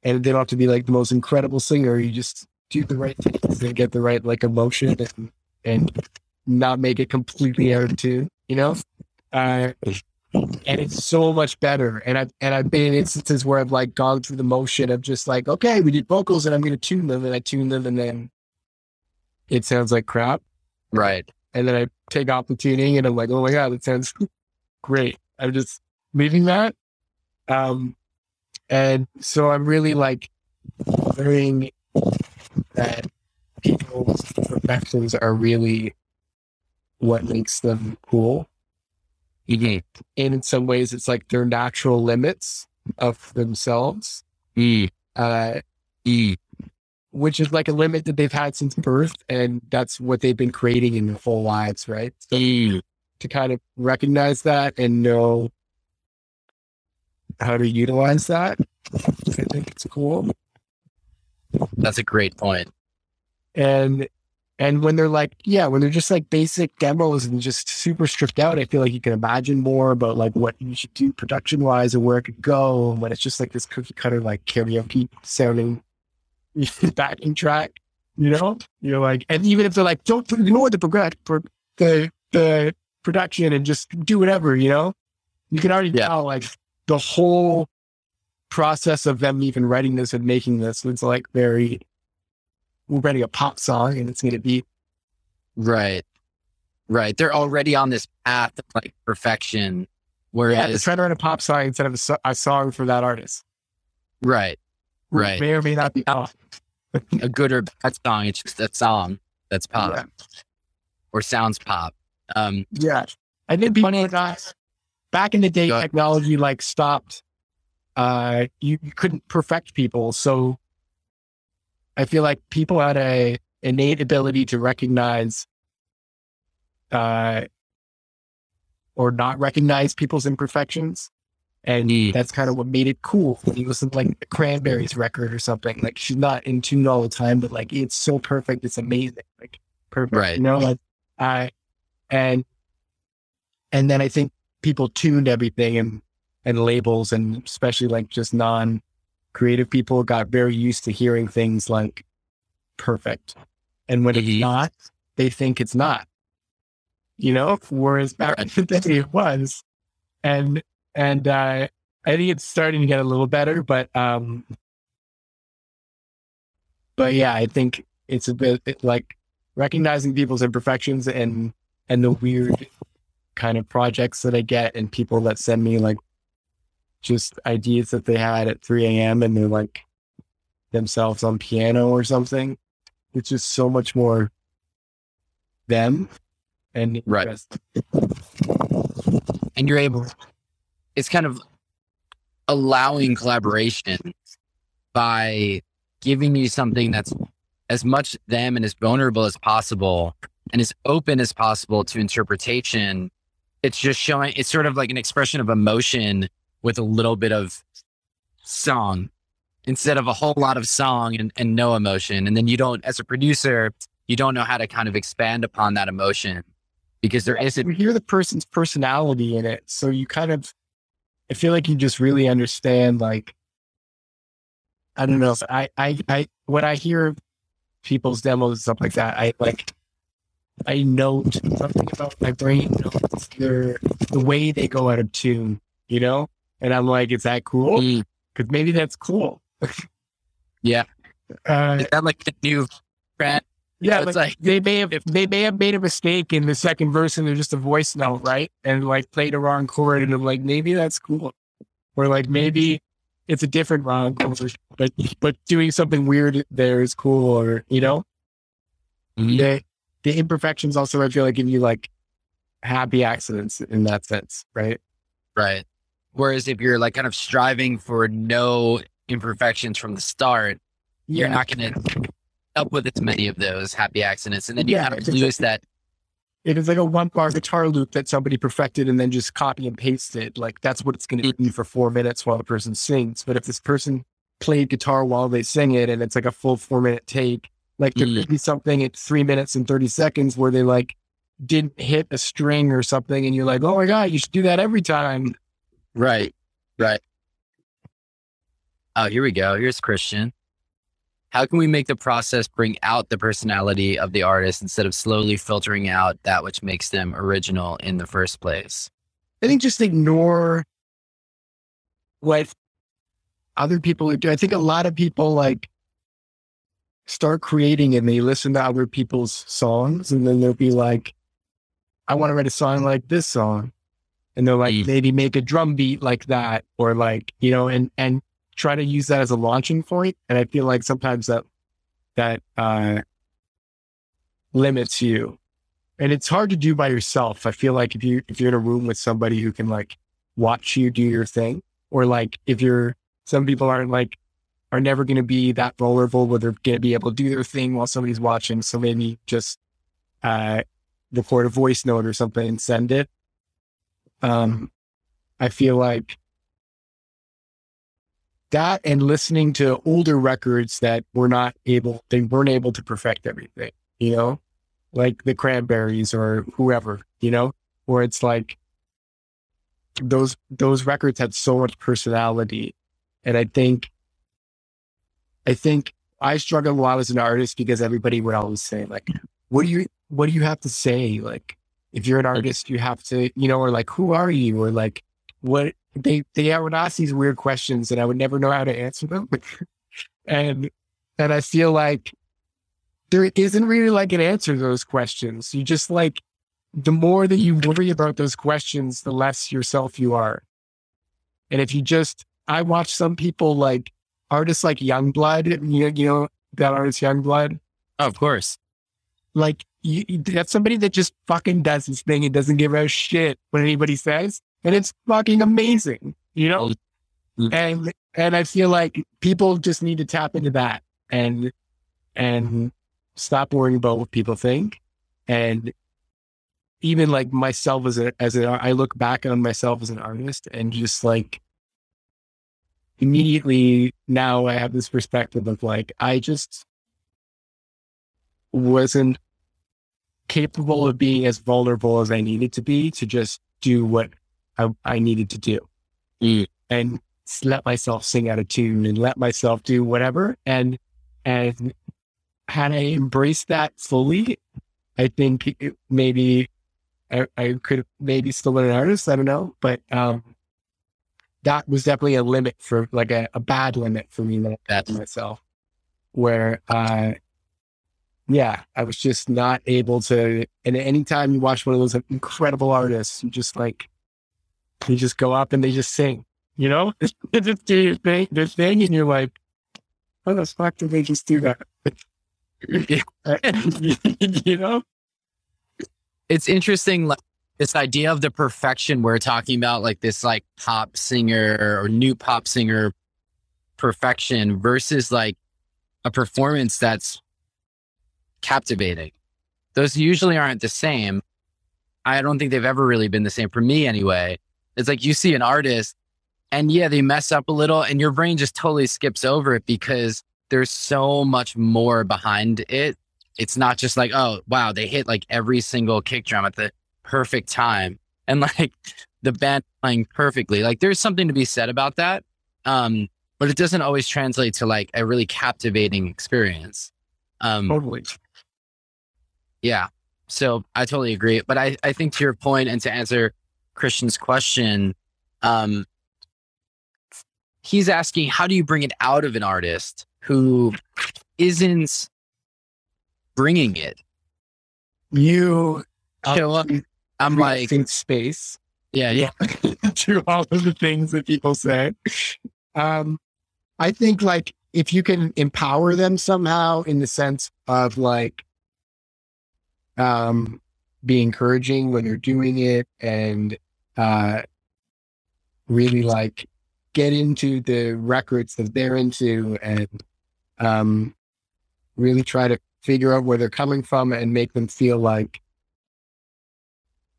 and they don't have to be like the most incredible singer. You just do the right things and get the right like emotion and and not make it completely out of tune. You know, uh, and it's so much better. And I've and I've been in instances where I've like gone through the motion of just like, okay, we did vocals and I'm going to tune them, and I tune them, and then it sounds like crap. Right. And then I take off the tuning, and I'm like, oh my god, that sounds (laughs) great. I'm just leaving that. Um, and so I'm really like learning that people's perfections are really what makes them cool. Mhm. And in some ways, it's like their natural limits of themselves, Mm. uh, Mm. which is like a limit that they've had since birth. And that's what they've been creating in their whole lives, right? So Mm. to kind of recognize that and know how to utilize that, I think it's cool. That's a great point. And and when they're like, yeah, when they're just like basic demos and just super stripped out, I feel like you can imagine more about like what you should do production wise and where it could go. And when it's just like this cookie cutter like karaoke sounding (laughs) backing track, you know, you're like, and even if they're like, don't ignore the progress for the the production and just do whatever, you know, you can already Yeah. tell like the whole process of them even writing this and making this was like very we're writing a pop song and it's going to be Right. Right. They're already on this path of like perfection. yeah, Whereas, it's trying to write a pop song instead of a, a song for that artist. right. Right. May or may not be. A good or bad song. It's just that song that's pop Yeah. or sounds pop. Um, yeah. I think people are not, back in the day, technology like stopped. Uh, you, you couldn't perfect people. So I feel like people had a innate ability to recognize uh, or not recognize people's imperfections. And Mm. that's kind of what made it cool you listen like a Cranberries record or something. Like she's not in tune all the time, but like it's so perfect, it's amazing. Like perfect. Right. You know, like I and and then I think people tuned everything and and labels and especially like just non creative people got very used to hearing things like perfect. And when Mhm. it's not, they think it's not. You know, whereas back in (laughs) the day it was. And and uh I think it's starting to get a little better, but um but yeah, I think it's a bit like recognizing people's imperfections and and the weird kind of projects that I get and people that send me like just ideas that they had at 3 a.m. and they're like themselves on piano or something. It's just so much more them and Right. and you're able, it's kind of allowing collaboration by giving you something that's as much them and as vulnerable as possible and as open as possible to interpretation. It's just showing, it's sort of like an expression of emotion with a little bit of song instead of a whole lot of song and, and no emotion. And then you don't, as a producer, you don't know how to kind of expand upon that emotion because there isn't you hear the person's personality in it. So you kind of, I feel like you just really understand, like, I don't know. I, I, I, when I hear people's demos and stuff like that, I like, I note something about my brain notes their, the way they go out of tune, you know? And I'm like, is that cool? Mm, Because maybe that's cool. (laughs) Yeah. Uh, Is that like the new friend. Yeah, it's like, like they may have they may have made a mistake in the second verse and they're just a voice note, right? And like played a wrong chord, and I'm like, maybe that's cool, or like maybe it's a different wrong chord, but but doing something weird there is cool, or you know, Mhm. the the imperfections also I feel like give you like happy accidents in that sense, right? Right. Whereas if you're like kind of striving for no imperfections from the start, you're not going to up with as many of those happy accidents. And then you Yeah, kind of lose that. If it's like a one bar guitar loop that somebody perfected and then just copy and paste it. like that's what it's going to be for four minutes while the person sings. But if this person played guitar while they sing it and it's like a full four minute take, like there Mm. could be something at three minutes and 30 seconds where they like didn't hit a string or something. And you're like, oh my God, you should do that every time. Right. Right. Oh, here we go. Here's Christian. How can we make the process bring out the personality of the artist instead of slowly filtering out that which makes them original in the first place? I think just ignore what other people do. I think a lot of people like start creating and they listen to other people's songs and then they'll be like, I want to write a song like this song. And they'll like Mm. maybe make a drum beat like that or like, you know, and and try to use that as a launching point. And I feel like sometimes that that uh limits you and it's hard to do by yourself. I feel like if you if you're in a room with somebody who can like watch you do your thing, or like if you're some people aren't like are never going to be that vulnerable where they're going to be able to do their thing while somebody's watching. So maybe just uh, record a voice note or something and send it. Um, I feel like that and listening to older records that were not able, they weren't able to perfect everything, you know, like the Cranberries or whoever, you know, where it's like those those records had so much personality, and I think, I think I struggled a lot as an artist because everybody would always say like, "What do you what do you have to say?" Like, if you're an artist, you have to, you know, or like, "Who are you?" or like, "What?" They they would ask these weird questions, and I would never know how to answer them, (laughs) and and I feel like there isn't really like an answer to those questions. You just like the more that you worry about those questions, the less yourself you are. And if you just, I watch some people like artists like Yungblud, you know, you know that artist Yungblud, Oh, of course. like you, you- that's somebody that just fucking does his thing and doesn't give a shit what anybody says, and it's fucking amazing, you know. Mm. And and I feel like people just need to tap into that and and stop worrying about what people think, and even like myself as a as an I look back on myself as an artist and just like immediately now I have this perspective of like I just wasn't capable of being as vulnerable as I needed to be to just do what I, I needed to do Mm. and let myself sing out of tune and let myself do whatever. And, and had I embraced that fully, I think it, maybe I, I could maybe still been an artist. I don't know, but, um, that was definitely a limit for like a, a bad limit for me that myself where, uh, yeah, I was just not able to. And anytime you watch one of those incredible artists, you just like, you just go up and they just sing, you know, (laughs) they just your thing, their thing, and you're like, how the fuck did they just do that? (laughs) you know? it's interesting like this idea of the perfection we're talking about like this like pop singer or new pop singer perfection versus like a performance that's captivating. Those usually aren't the same. I don't think they've ever really been the same for me anyway. It's like you see an artist and yeah they mess up a little and your brain just totally skips over it because there's so much more behind it. It's not just like, oh, wow, they hit like every single kick drum at the perfect time and like (laughs) the band playing perfectly. Like there's something to be said about that. Um, but it doesn't always translate to like a really captivating experience. Um, Totally. yeah. So I totally agree. But I, I think to your point and to answer Christian's question, um, he's asking, how do you bring it out of an artist who isn't bringing it? You Show up. I'm like, space yeah, yeah. (laughs) to all of the things that people say. Um, I think like if you can empower them somehow in the sense of like um be encouraging when they're doing it and uh really like get into the records that they're into and um really try to figure out where they're coming from and make them feel like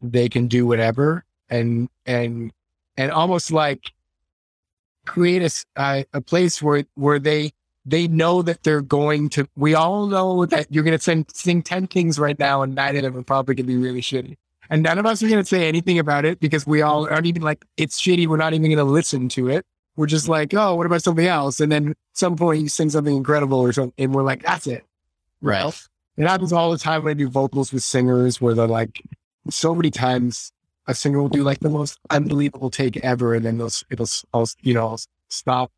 they can do whatever and and and almost like create a a place where where they they know that they're going to we all know that you're going to sing, sing 10 things right now and nine of them are probably going to be really shitty. And none of us are going to say anything about it because we all aren't even like it's shitty we're not even going to listen to it. We're just like oh what about something else? And then some point you sing something incredible or something and we're like that's it. Right. it happens all the time when I do vocals with singers where they're like, so many times a singer will do like the most unbelievable take ever, and then they'll it'll all you know stop,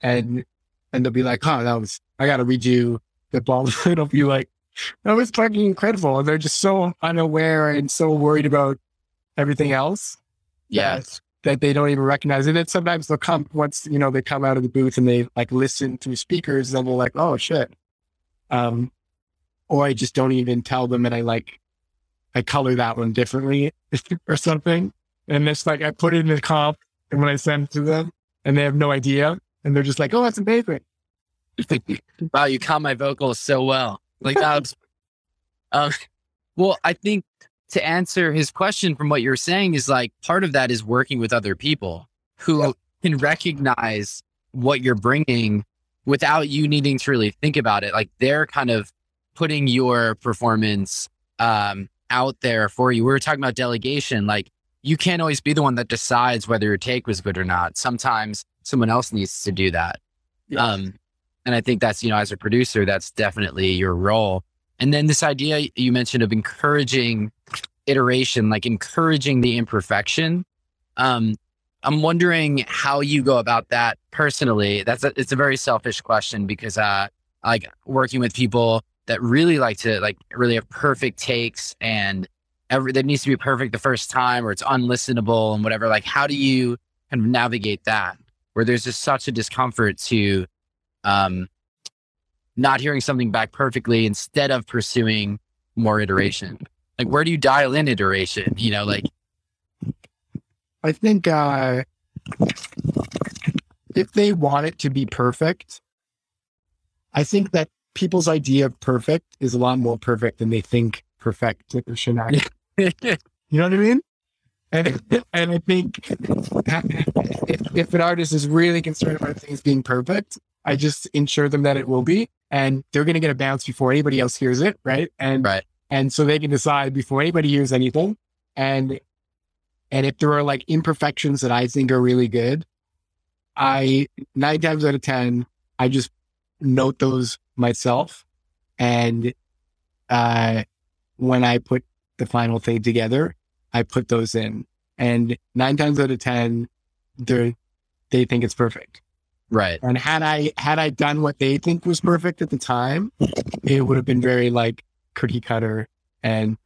and and they'll be like, "Oh, that was I got to redo the ball." (laughs) it'll be like, "That was fucking incredible," and they're just so unaware and so worried about everything else Yeah. that, that they don't even recognize it. And sometimes they'll come once you know they come out of the booth and they like listen through speakers, and they're like, "Oh shit." Um, or I just don't even tell them, and I like I color that one differently (laughs) or something, and it's like I put it in the comp, and when I send it to them, and they have no idea, and they're just like, "Oh, that's amazing." (laughs) Wow, you caught my vocals so well. Like that was, um, (laughs) well, I think to answer his question from what you're saying is like part of that is working with other people who can recognize what you're bringing without you needing to really think about it. Like they're kind of putting your performance um, out there for you. We were talking about delegation. Like you can't always be the one that decides whether your take was good or not. Sometimes someone else needs to do that. Yeah. Um, and I think that's, you know, as a producer, that's definitely your role. And then this idea you mentioned of encouraging iteration, like encouraging the imperfection. Um, I'm wondering how you go about that personally. That's a, it's a very selfish question because uh, like working with people that really like to like really have perfect takes and every that needs to be perfect the first time or it's unlistenable and whatever. Like, how do you kind of navigate that where there's just such a discomfort to um, not hearing something back perfectly instead of pursuing more iteration? Like, where do you dial in iteration? You know, like, I think uh, if they want it to be perfect, I think that people's idea of perfect is a lot more perfect than they think perfect should not. (laughs) You know what I mean? And and I think if, if an artist is really concerned about things being perfect, I just ensure them that it will be, and they're going to get a bounce before anybody else hears it, right? And Right. and so they can decide before anybody hears anything, and and if there are like imperfections that I think are really good, I nine times out of ten I just note those myself, and uh, when I put the final thing together, I put those in. And nine times out of ten, they they think it's perfect. right. And had I had I done what they think was perfect at the time, it would have been very like cookie cutter and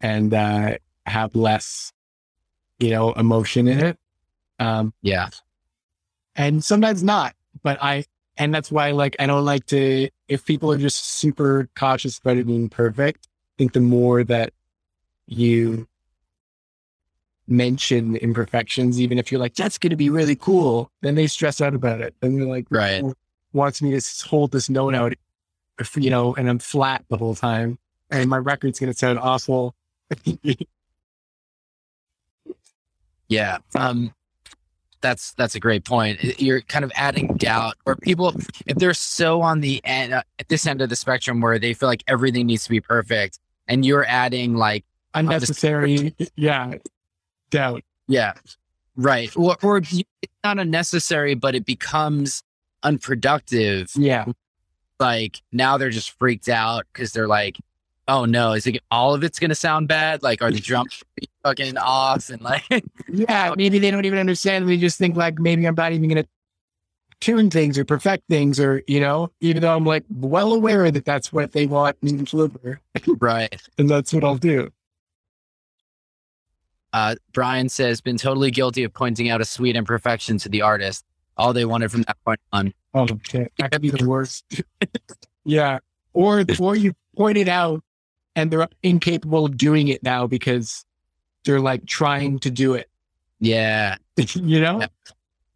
and uh, have less, you know, emotion in it. Um, Yeah. and sometimes not. But I and that's why like I don't like to if people are just super cautious about it being perfect, I think the more that you mention imperfections, even if you're like, that's gonna be really cool, then they stress out about it. And they're like, Right. wants me to hold this note out if, you know, and I'm flat the whole time. And my record's gonna sound awful. (laughs) Yeah. Um, that's that's a great point. You're kind of adding doubt, or people, if they're so on the end uh, at this end of the spectrum where they feel like everything needs to be perfect, and you're adding like, Unnecessary, yeah, doubt. yeah, right, or, or it's not unnecessary, but it becomes unproductive. Yeah. Like now they're just freaked out because they're like, oh no, is it all of it's gonna sound bad? Like, are the (laughs) drums fucking off and like, (laughs) Yeah, maybe they don't even understand. They just think like maybe I'm not even gonna tune things or perfect things or, you know, even though I'm like well aware that that's what they want me to deliver. right. (laughs) And that's what I'll do. Uh, Brian says, been totally guilty of pointing out a sweet imperfection to the artist. All they wanted from that point on. Oh, okay. That could be the worst. yeah. Or, or you pointed out and they're incapable of doing it now because they're like trying to do it. Yeah. (laughs) you know?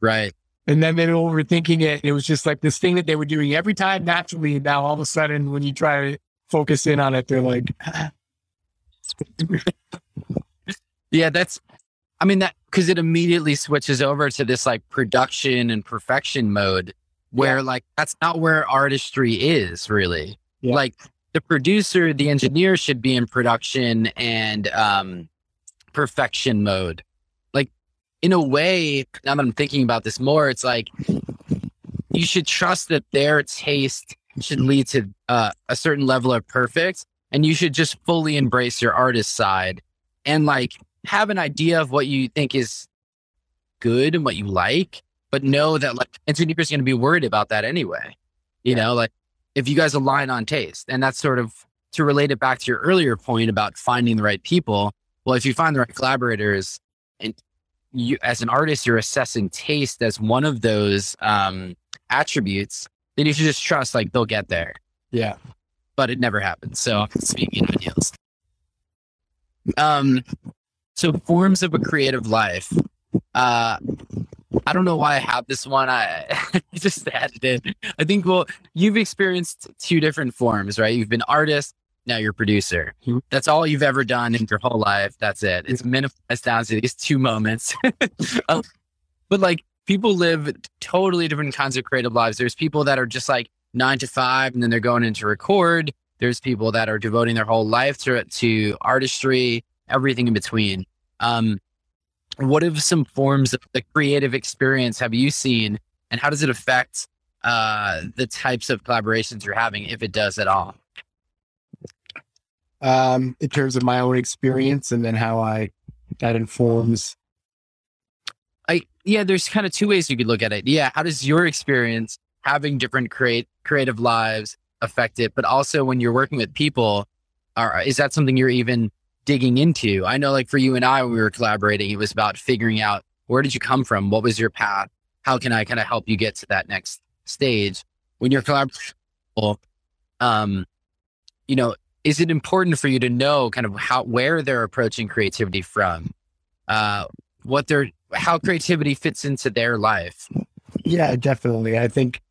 Right. And then they're overthinking it. It was just like this thing that they were doing every time naturally. And now all of a sudden, when you try to focus in on it, they're like, (laughs) yeah, that's, I mean, that because it immediately switches over to this like production and perfection mode where yeah. like that's not where artistry is really. Yeah. Like the producer, the engineer should be in production and um, perfection mode. Like in a way, now that I'm thinking about this more, it's like you should trust that their taste should lead to uh, a certain level of perfect, and you should just fully embrace your artist side and like have an idea of what you think is good and what you like, but know that like engineers is going to be worried about that anyway. You yeah. know, like if you guys align on taste, and that's sort of to relate it back to your earlier point about finding the right people. Well, if you find the right collaborators and you, as an artist, you're assessing taste as one of those um, attributes, then you should just trust like they'll get there. Yeah. But it never happens. So speaking of ideals. Um, so forms of a creative life. Uh, I don't know why I have this one. I, (laughs) I just added it. I think, well, you've experienced two different forms, right? You've been artist, now you're producer. Mm-hmm. That's all you've ever done in your whole life. That's it. It's minimized down to these two moments. (laughs) um, but like people live totally different kinds of creative lives. There's people that are just like nine to five and then they're going into record. There's people that are devoting their whole life to, to artistry everything in between. Um, what have some forms of the creative experience have you seen, and how does it affect uh, the types of collaborations you're having, if it does at all? Um, in terms of my own experience, and then how I that informs. I yeah, there's kind of two ways you could look at it. Yeah, how does your experience having different create creative lives affect it? But also when you're working with people, are, is that something you're even digging into. I know, like for you and I, when we were collaborating, it was about figuring out where did you come from? What was your path? How can I kind of help you get to that next stage? When you're collaborating, um, you know, is it important for you to know kind of how where they're approaching creativity from, uh, what they're how creativity fits into their life? Yeah, definitely. I think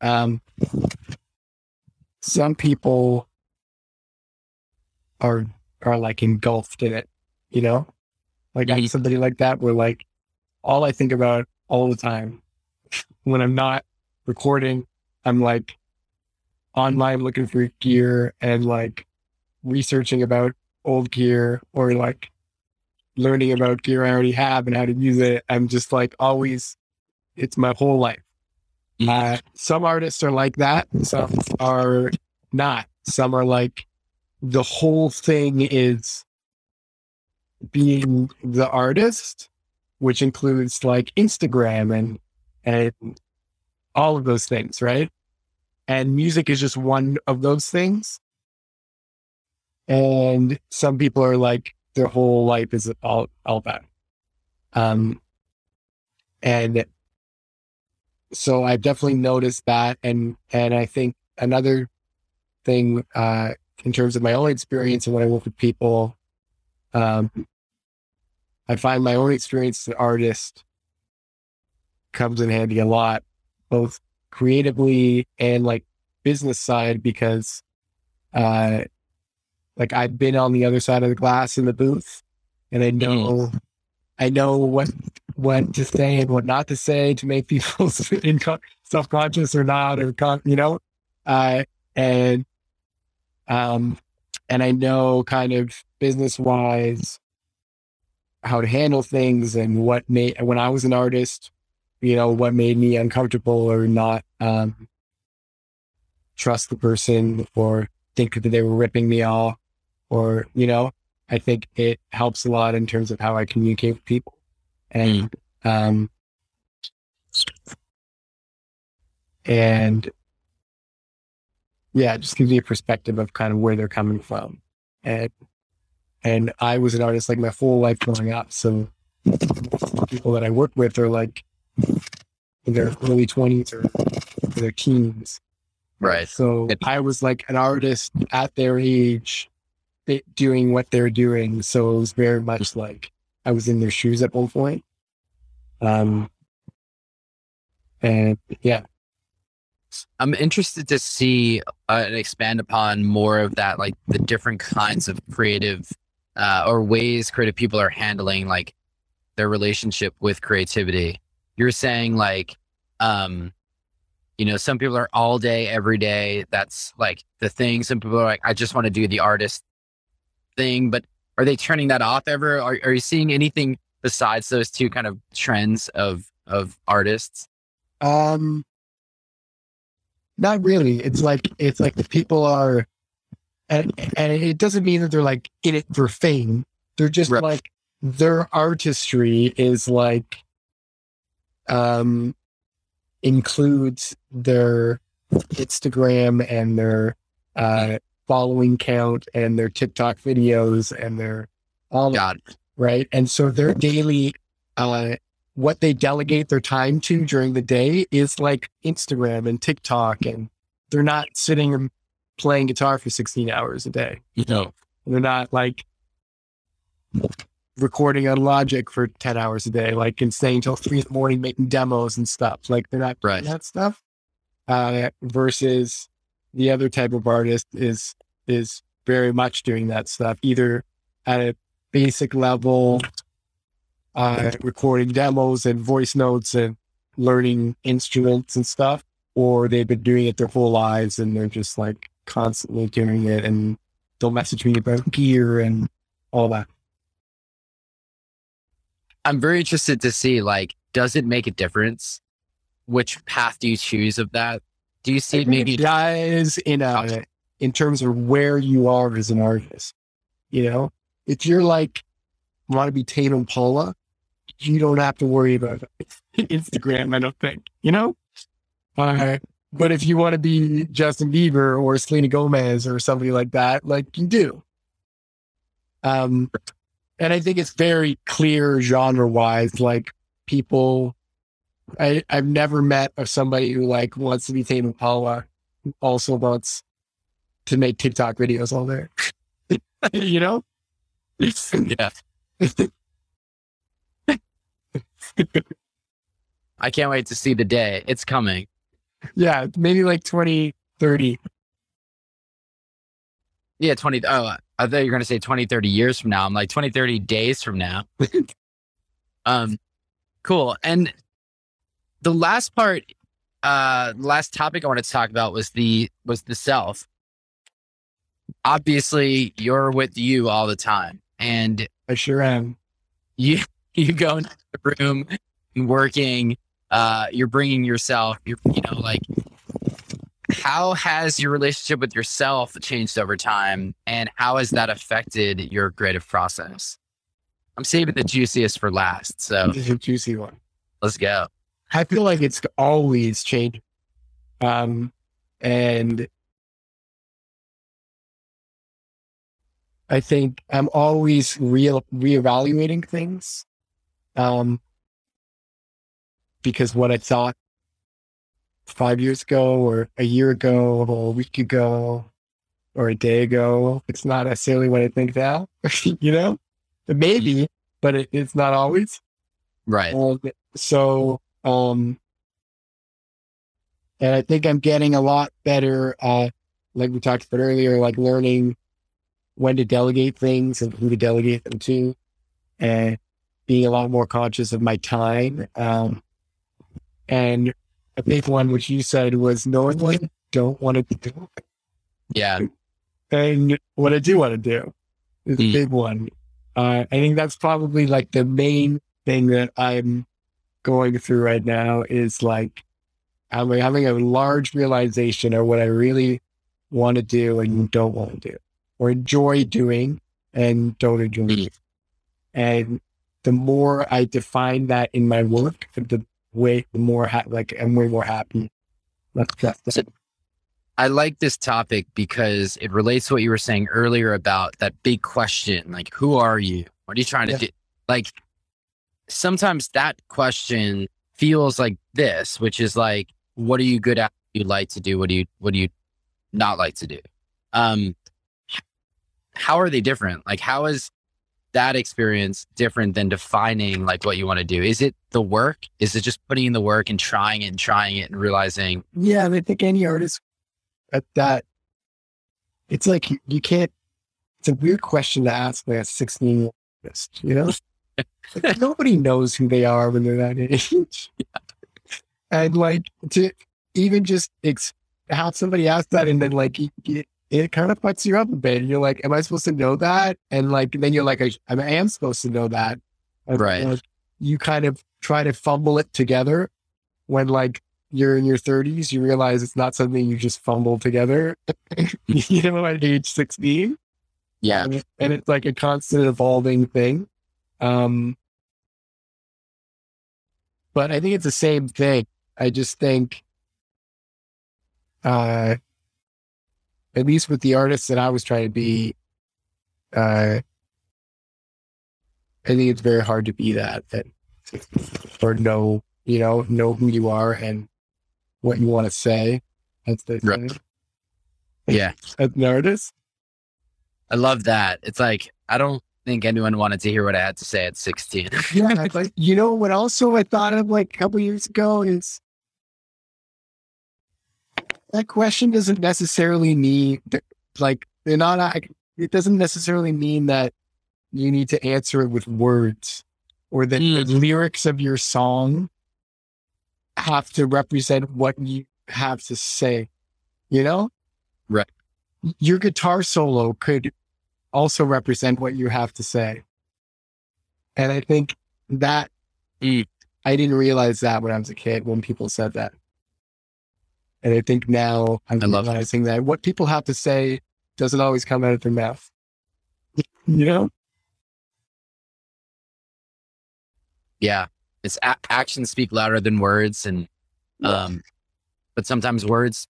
um, some people are are like engulfed in it, you know? Like I'm somebody like that where like all I think about all the time when I'm not recording, I'm like online looking for gear and like researching about old gear or like learning about gear I already have and how to use it. I'm just like always, it's my whole life. Uh, some artists are like that. Some are not. Some are like, the whole thing is being the artist, which includes like Instagram and and all of those things, right? And music is just one of those things. And some people are like their whole life is all all that. Um and so I've definitely noticed that and and I think another thing uh in terms of my own experience and when I work with people, um, I find my own experience as an artist comes in handy a lot, both creatively and like business side, because uh, like I've been on the other side of the glass in the booth, and I know mm. I know what what to say and what not to say to make (laughs) people self conscious or not, or you know, uh, and um, and I know kind of business wise how to handle things and what made, when I was an artist, you know, what made me uncomfortable or not um, trust the person or think that they were ripping me off or, you know, I think it helps a lot in terms of how I communicate with people. And, mm. um, and yeah, it just gives you a perspective of kind of where they're coming from. And and I was an artist like my full life growing up. So people that I work with are like in their early twenties or their teens. Right. So I was like an artist at their age doing what they're doing. So it was very much like I was in their shoes at one point. Um, and yeah, I'm interested to see uh, and expand upon more of that, like the different kinds of creative uh, or ways creative people are handling like their relationship with creativity. You're saying like, um, you know, some people are all day, every day. That's like the thing. Some people are like, I just want to do the artist thing, but are they turning that off ever? Are, are you seeing anything besides those two kind of trends of, of artists? Um, not really. It's like it's like the people are, and, and it doesn't mean that they're like in it for fame. They're just right. like their artistry is like, um, includes their Instagram and their uh, following count and their TikTok videos and their all God. right. And so their daily uh, what they delegate their time to during the day is like Instagram and TikTok, and they're not sitting and playing guitar for 16 hours a day. You know, they're not like recording on Logic for 10 hours a day, like and staying till three in the morning making demos and stuff. Like they're not right. that stuff. Uh, versus the other type of artist is is very much doing that stuff, either at a basic level uh, recording demos and voice notes and learning instruments and stuff, or they've been doing it their whole lives and they're just like constantly doing it and they'll message me about gear and all that. I'm very interested to see like, does it make a difference? Which path do you choose of that? Do you see maybe it does in a, in terms of where you are as an artist? You know, if you're like want to be Tame Impala, you don't have to worry about (laughs) Instagram, I don't think, you know? Uh, but if you want to be Justin Bieber or Selena Gomez or somebody like that, like you do. Um, and I think it's very clear genre wise, like people, I, I've never met of somebody who like wants to be Tame Impala, also wants to make TikTok videos all day. (laughs) you know? yeah. (laughs) I can't wait to see the day. It's coming. Yeah, maybe like 2030. Yeah, 20. Oh, I thought you were going to say 20, 30 years from now. I'm like 20, 30 days from now. (laughs) um, cool. And the last part, uh, last topic I wanted to talk about was the, was the self. Obviously you're with you all the time and I sure am. You, (laughs) you go into the room and working, uh, you're bringing yourself, you're, you know, like, how has your relationship with yourself changed over time and how has that affected your creative process? I'm saving the juiciest for last. So, this is a juicy one. Let's go. I feel like it's always changing. Um, and I think I'm always real reevaluating things um, because what I thought five years ago or a year ago or a week ago or a day ago, it's not necessarily what I think now, (laughs) you know? Maybe, but it, it's not always. Right. Um, so, um, and I think I'm getting a lot better at, like we talked about earlier, like learning when to delegate things and who to delegate them to. And being a lot more conscious of my time. Um, and a big one, which you said was knowing what I don't want to do. Yeah. And what I do want to do is mm. a big one. Uh, I think that's probably like the main thing that I'm going through right now is like I'm having a large realization of what I really want to do and don't want to do or enjoy doing and don't enjoy. Mm. And the more I define that in my work, the way the more ha- like I'm way more happy That's, that's, I like this topic because it relates to what you were saying earlier about that big question, like, who are you? What are you trying to Yeah. do? Like, sometimes that question feels like this, which is like, what are you good at? What You like to do? What do you, what do you not like to do? Um, how are they different? Like, how is that experience different than defining like what you want to do? Is it the work? Is it just putting in the work and trying it and trying it and realizing, yeah, I think any artist at that, it's like you, you can't. It's a weird question to ask like a sixteen year old artist. You know, (laughs) like, nobody knows who they are when they're that age, yeah. (laughs) and like to even just ex- have somebody ask that and then like it kind of fucks you up a bit. You're like, am I supposed to know that? And like then you're like, I, I am supposed to know that. And, Right. like, you kind of try to fumble it together when like you're in your 30s, you realize it's not something you just fumble together, (laughs) you know, at age 16. yeah, And, and it's like a constant evolving thing. Um, but I think it's the same thing. I just think, uh, at least with the artists that I was trying to be, uh, I think it's very hard to be that, that or know, you know, know who you are and what you want to say. That's the Right. yeah. As an artist. I love that. It's like I don't think anyone wanted to hear what I had to say at 16. Yeah, (laughs) like you know what also I thought of like a couple years ago is that question doesn't necessarily mean like they're not it doesn't necessarily mean that you need to answer it with words or that the lyrics of your song have to represent what you have to say. You know? Right. Your guitar solo could also represent what you have to say. And I think that Mm. I didn't realize that when I was a kid when people said that. And I think now I'm I love that. realizing that. what people have to say doesn't always come out of their mouth. you know? yeah. It's a- actions speak louder than words. And, um, but sometimes words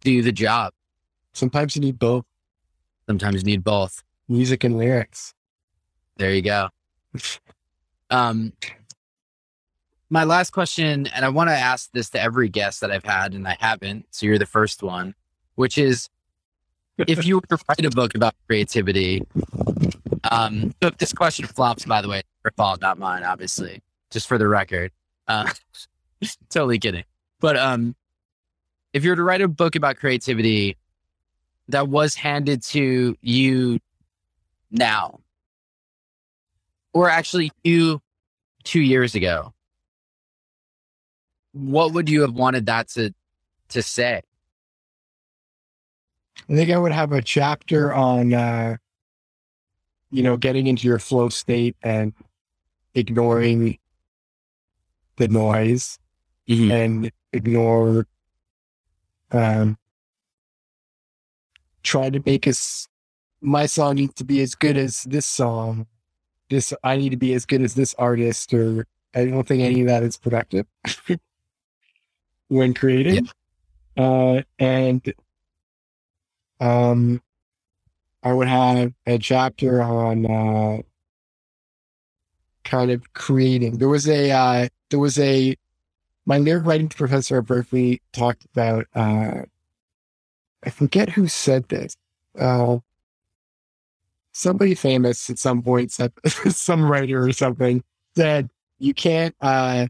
do the job. Sometimes you need both Sometimes you need both. music and lyrics. There you go. (laughs) Um, my last question, and I want to ask this to every guest that I've had, and I haven't. So you're the first one, which is if you were to write a book about creativity, um, so if this question flops, by the way, your fault, not mine, obviously, just for the record. Uh, (laughs) totally kidding. But um, if you were to write a book about creativity that was handed to you now, or actually you two years ago, what would you have wanted that to to say? I think I would have a chapter on, uh, you know, getting into your flow state and ignoring the noise and ignore, um, try to make us, my song needs to be as good as this song. This, I need to be as good as this artist, or I don't think any of that is productive (laughs) when creating. Uh, and um, I would have a chapter on uh, kind of creating. There was a uh, there was a my lyric writing professor at Berklee talked about. Uh, I forget who said this. Uh, somebody famous at some point said (laughs) some writer or something said you can't. Uh,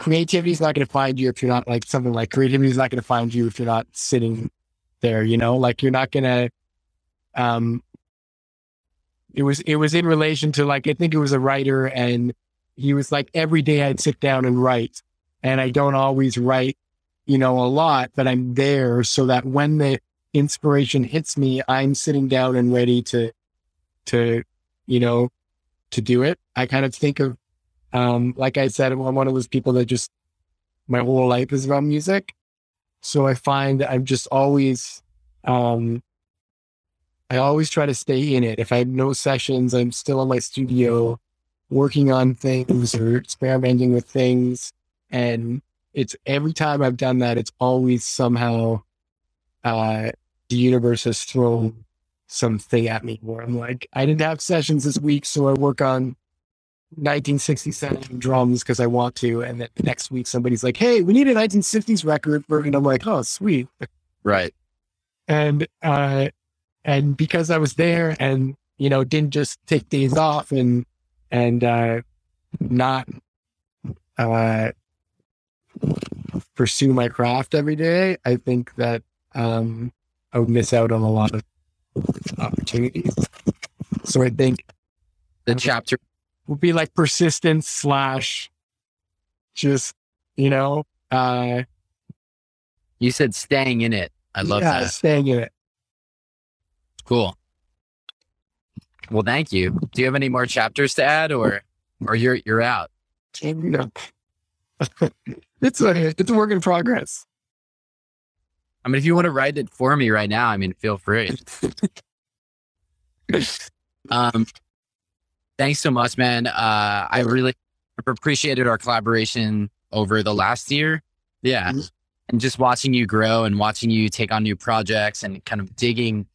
creativity is not going to find you if you're not like something like creativity is not going to find you if you're not sitting there, you know, like you're not gonna um it was it was in relation to like I think it was a writer and he was like every day I'd sit down and write and I don't always write, you know, a lot, but I'm there so that when the inspiration hits me, I'm sitting down and ready to to, you know, to do it. I kind of think of um like I said, I'm one of those people that just my whole life is about music. So I find I'm just always, um, I always try to stay in it. If I have no sessions, I'm still in my studio working on things or experimenting with things. And it's every time I've done that, it's always somehow uh, the universe has thrown something at me where I'm like, I didn't have sessions this week, so I work on 1967 drums because I want to. And then the next week, somebody's like, hey, we need a 1960s record. And I'm like, oh, sweet. Right. And, uh, and because I was there and, you know, didn't just take days off and, and, uh, not, uh, pursue my craft every day, I think that, um, I would miss out on a lot of opportunities. So I think the chapter would be like persistence slash just, you know, uh, you said staying in it. I love yeah, that. Staying in it. Cool. Well, thank you. Do you have any more chapters to add or, or you're, you're out? You (laughs) know, it's a, it's a work in progress. I mean, if you want to write it for me right now, I mean, feel free. (laughs) um, thanks so much, man. Uh, I really appreciated our collaboration over the last year. Yeah. Mm-hmm. And just watching you grow and watching you take on new projects and kind of digging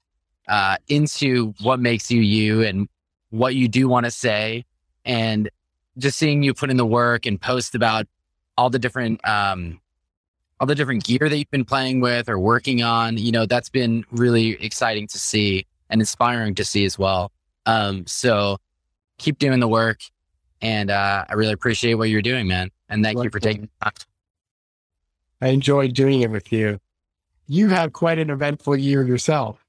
uh, into what makes you you and what you do want to say. And just seeing you put in the work and post about all the different um, all the different gear that you've been playing with or working on, you know, that's been really exciting to see and inspiring to see as well. Um, so keep doing the work. And uh, I really appreciate what you're doing, man. And thank you for taking time. I enjoyed doing it with you. You had quite an eventful year yourself.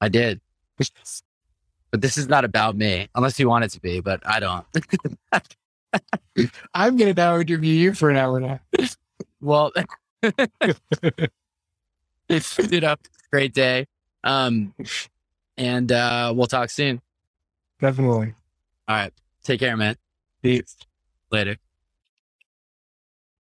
I did. but this is not about me, unless you want it to be, but I don't. (laughs) I'm going to now interview you for an hour now. Well, it's (laughs) you know, great day. Um, and uh, we'll talk soon. Definitely. All right. Take care, man. Peace. Later.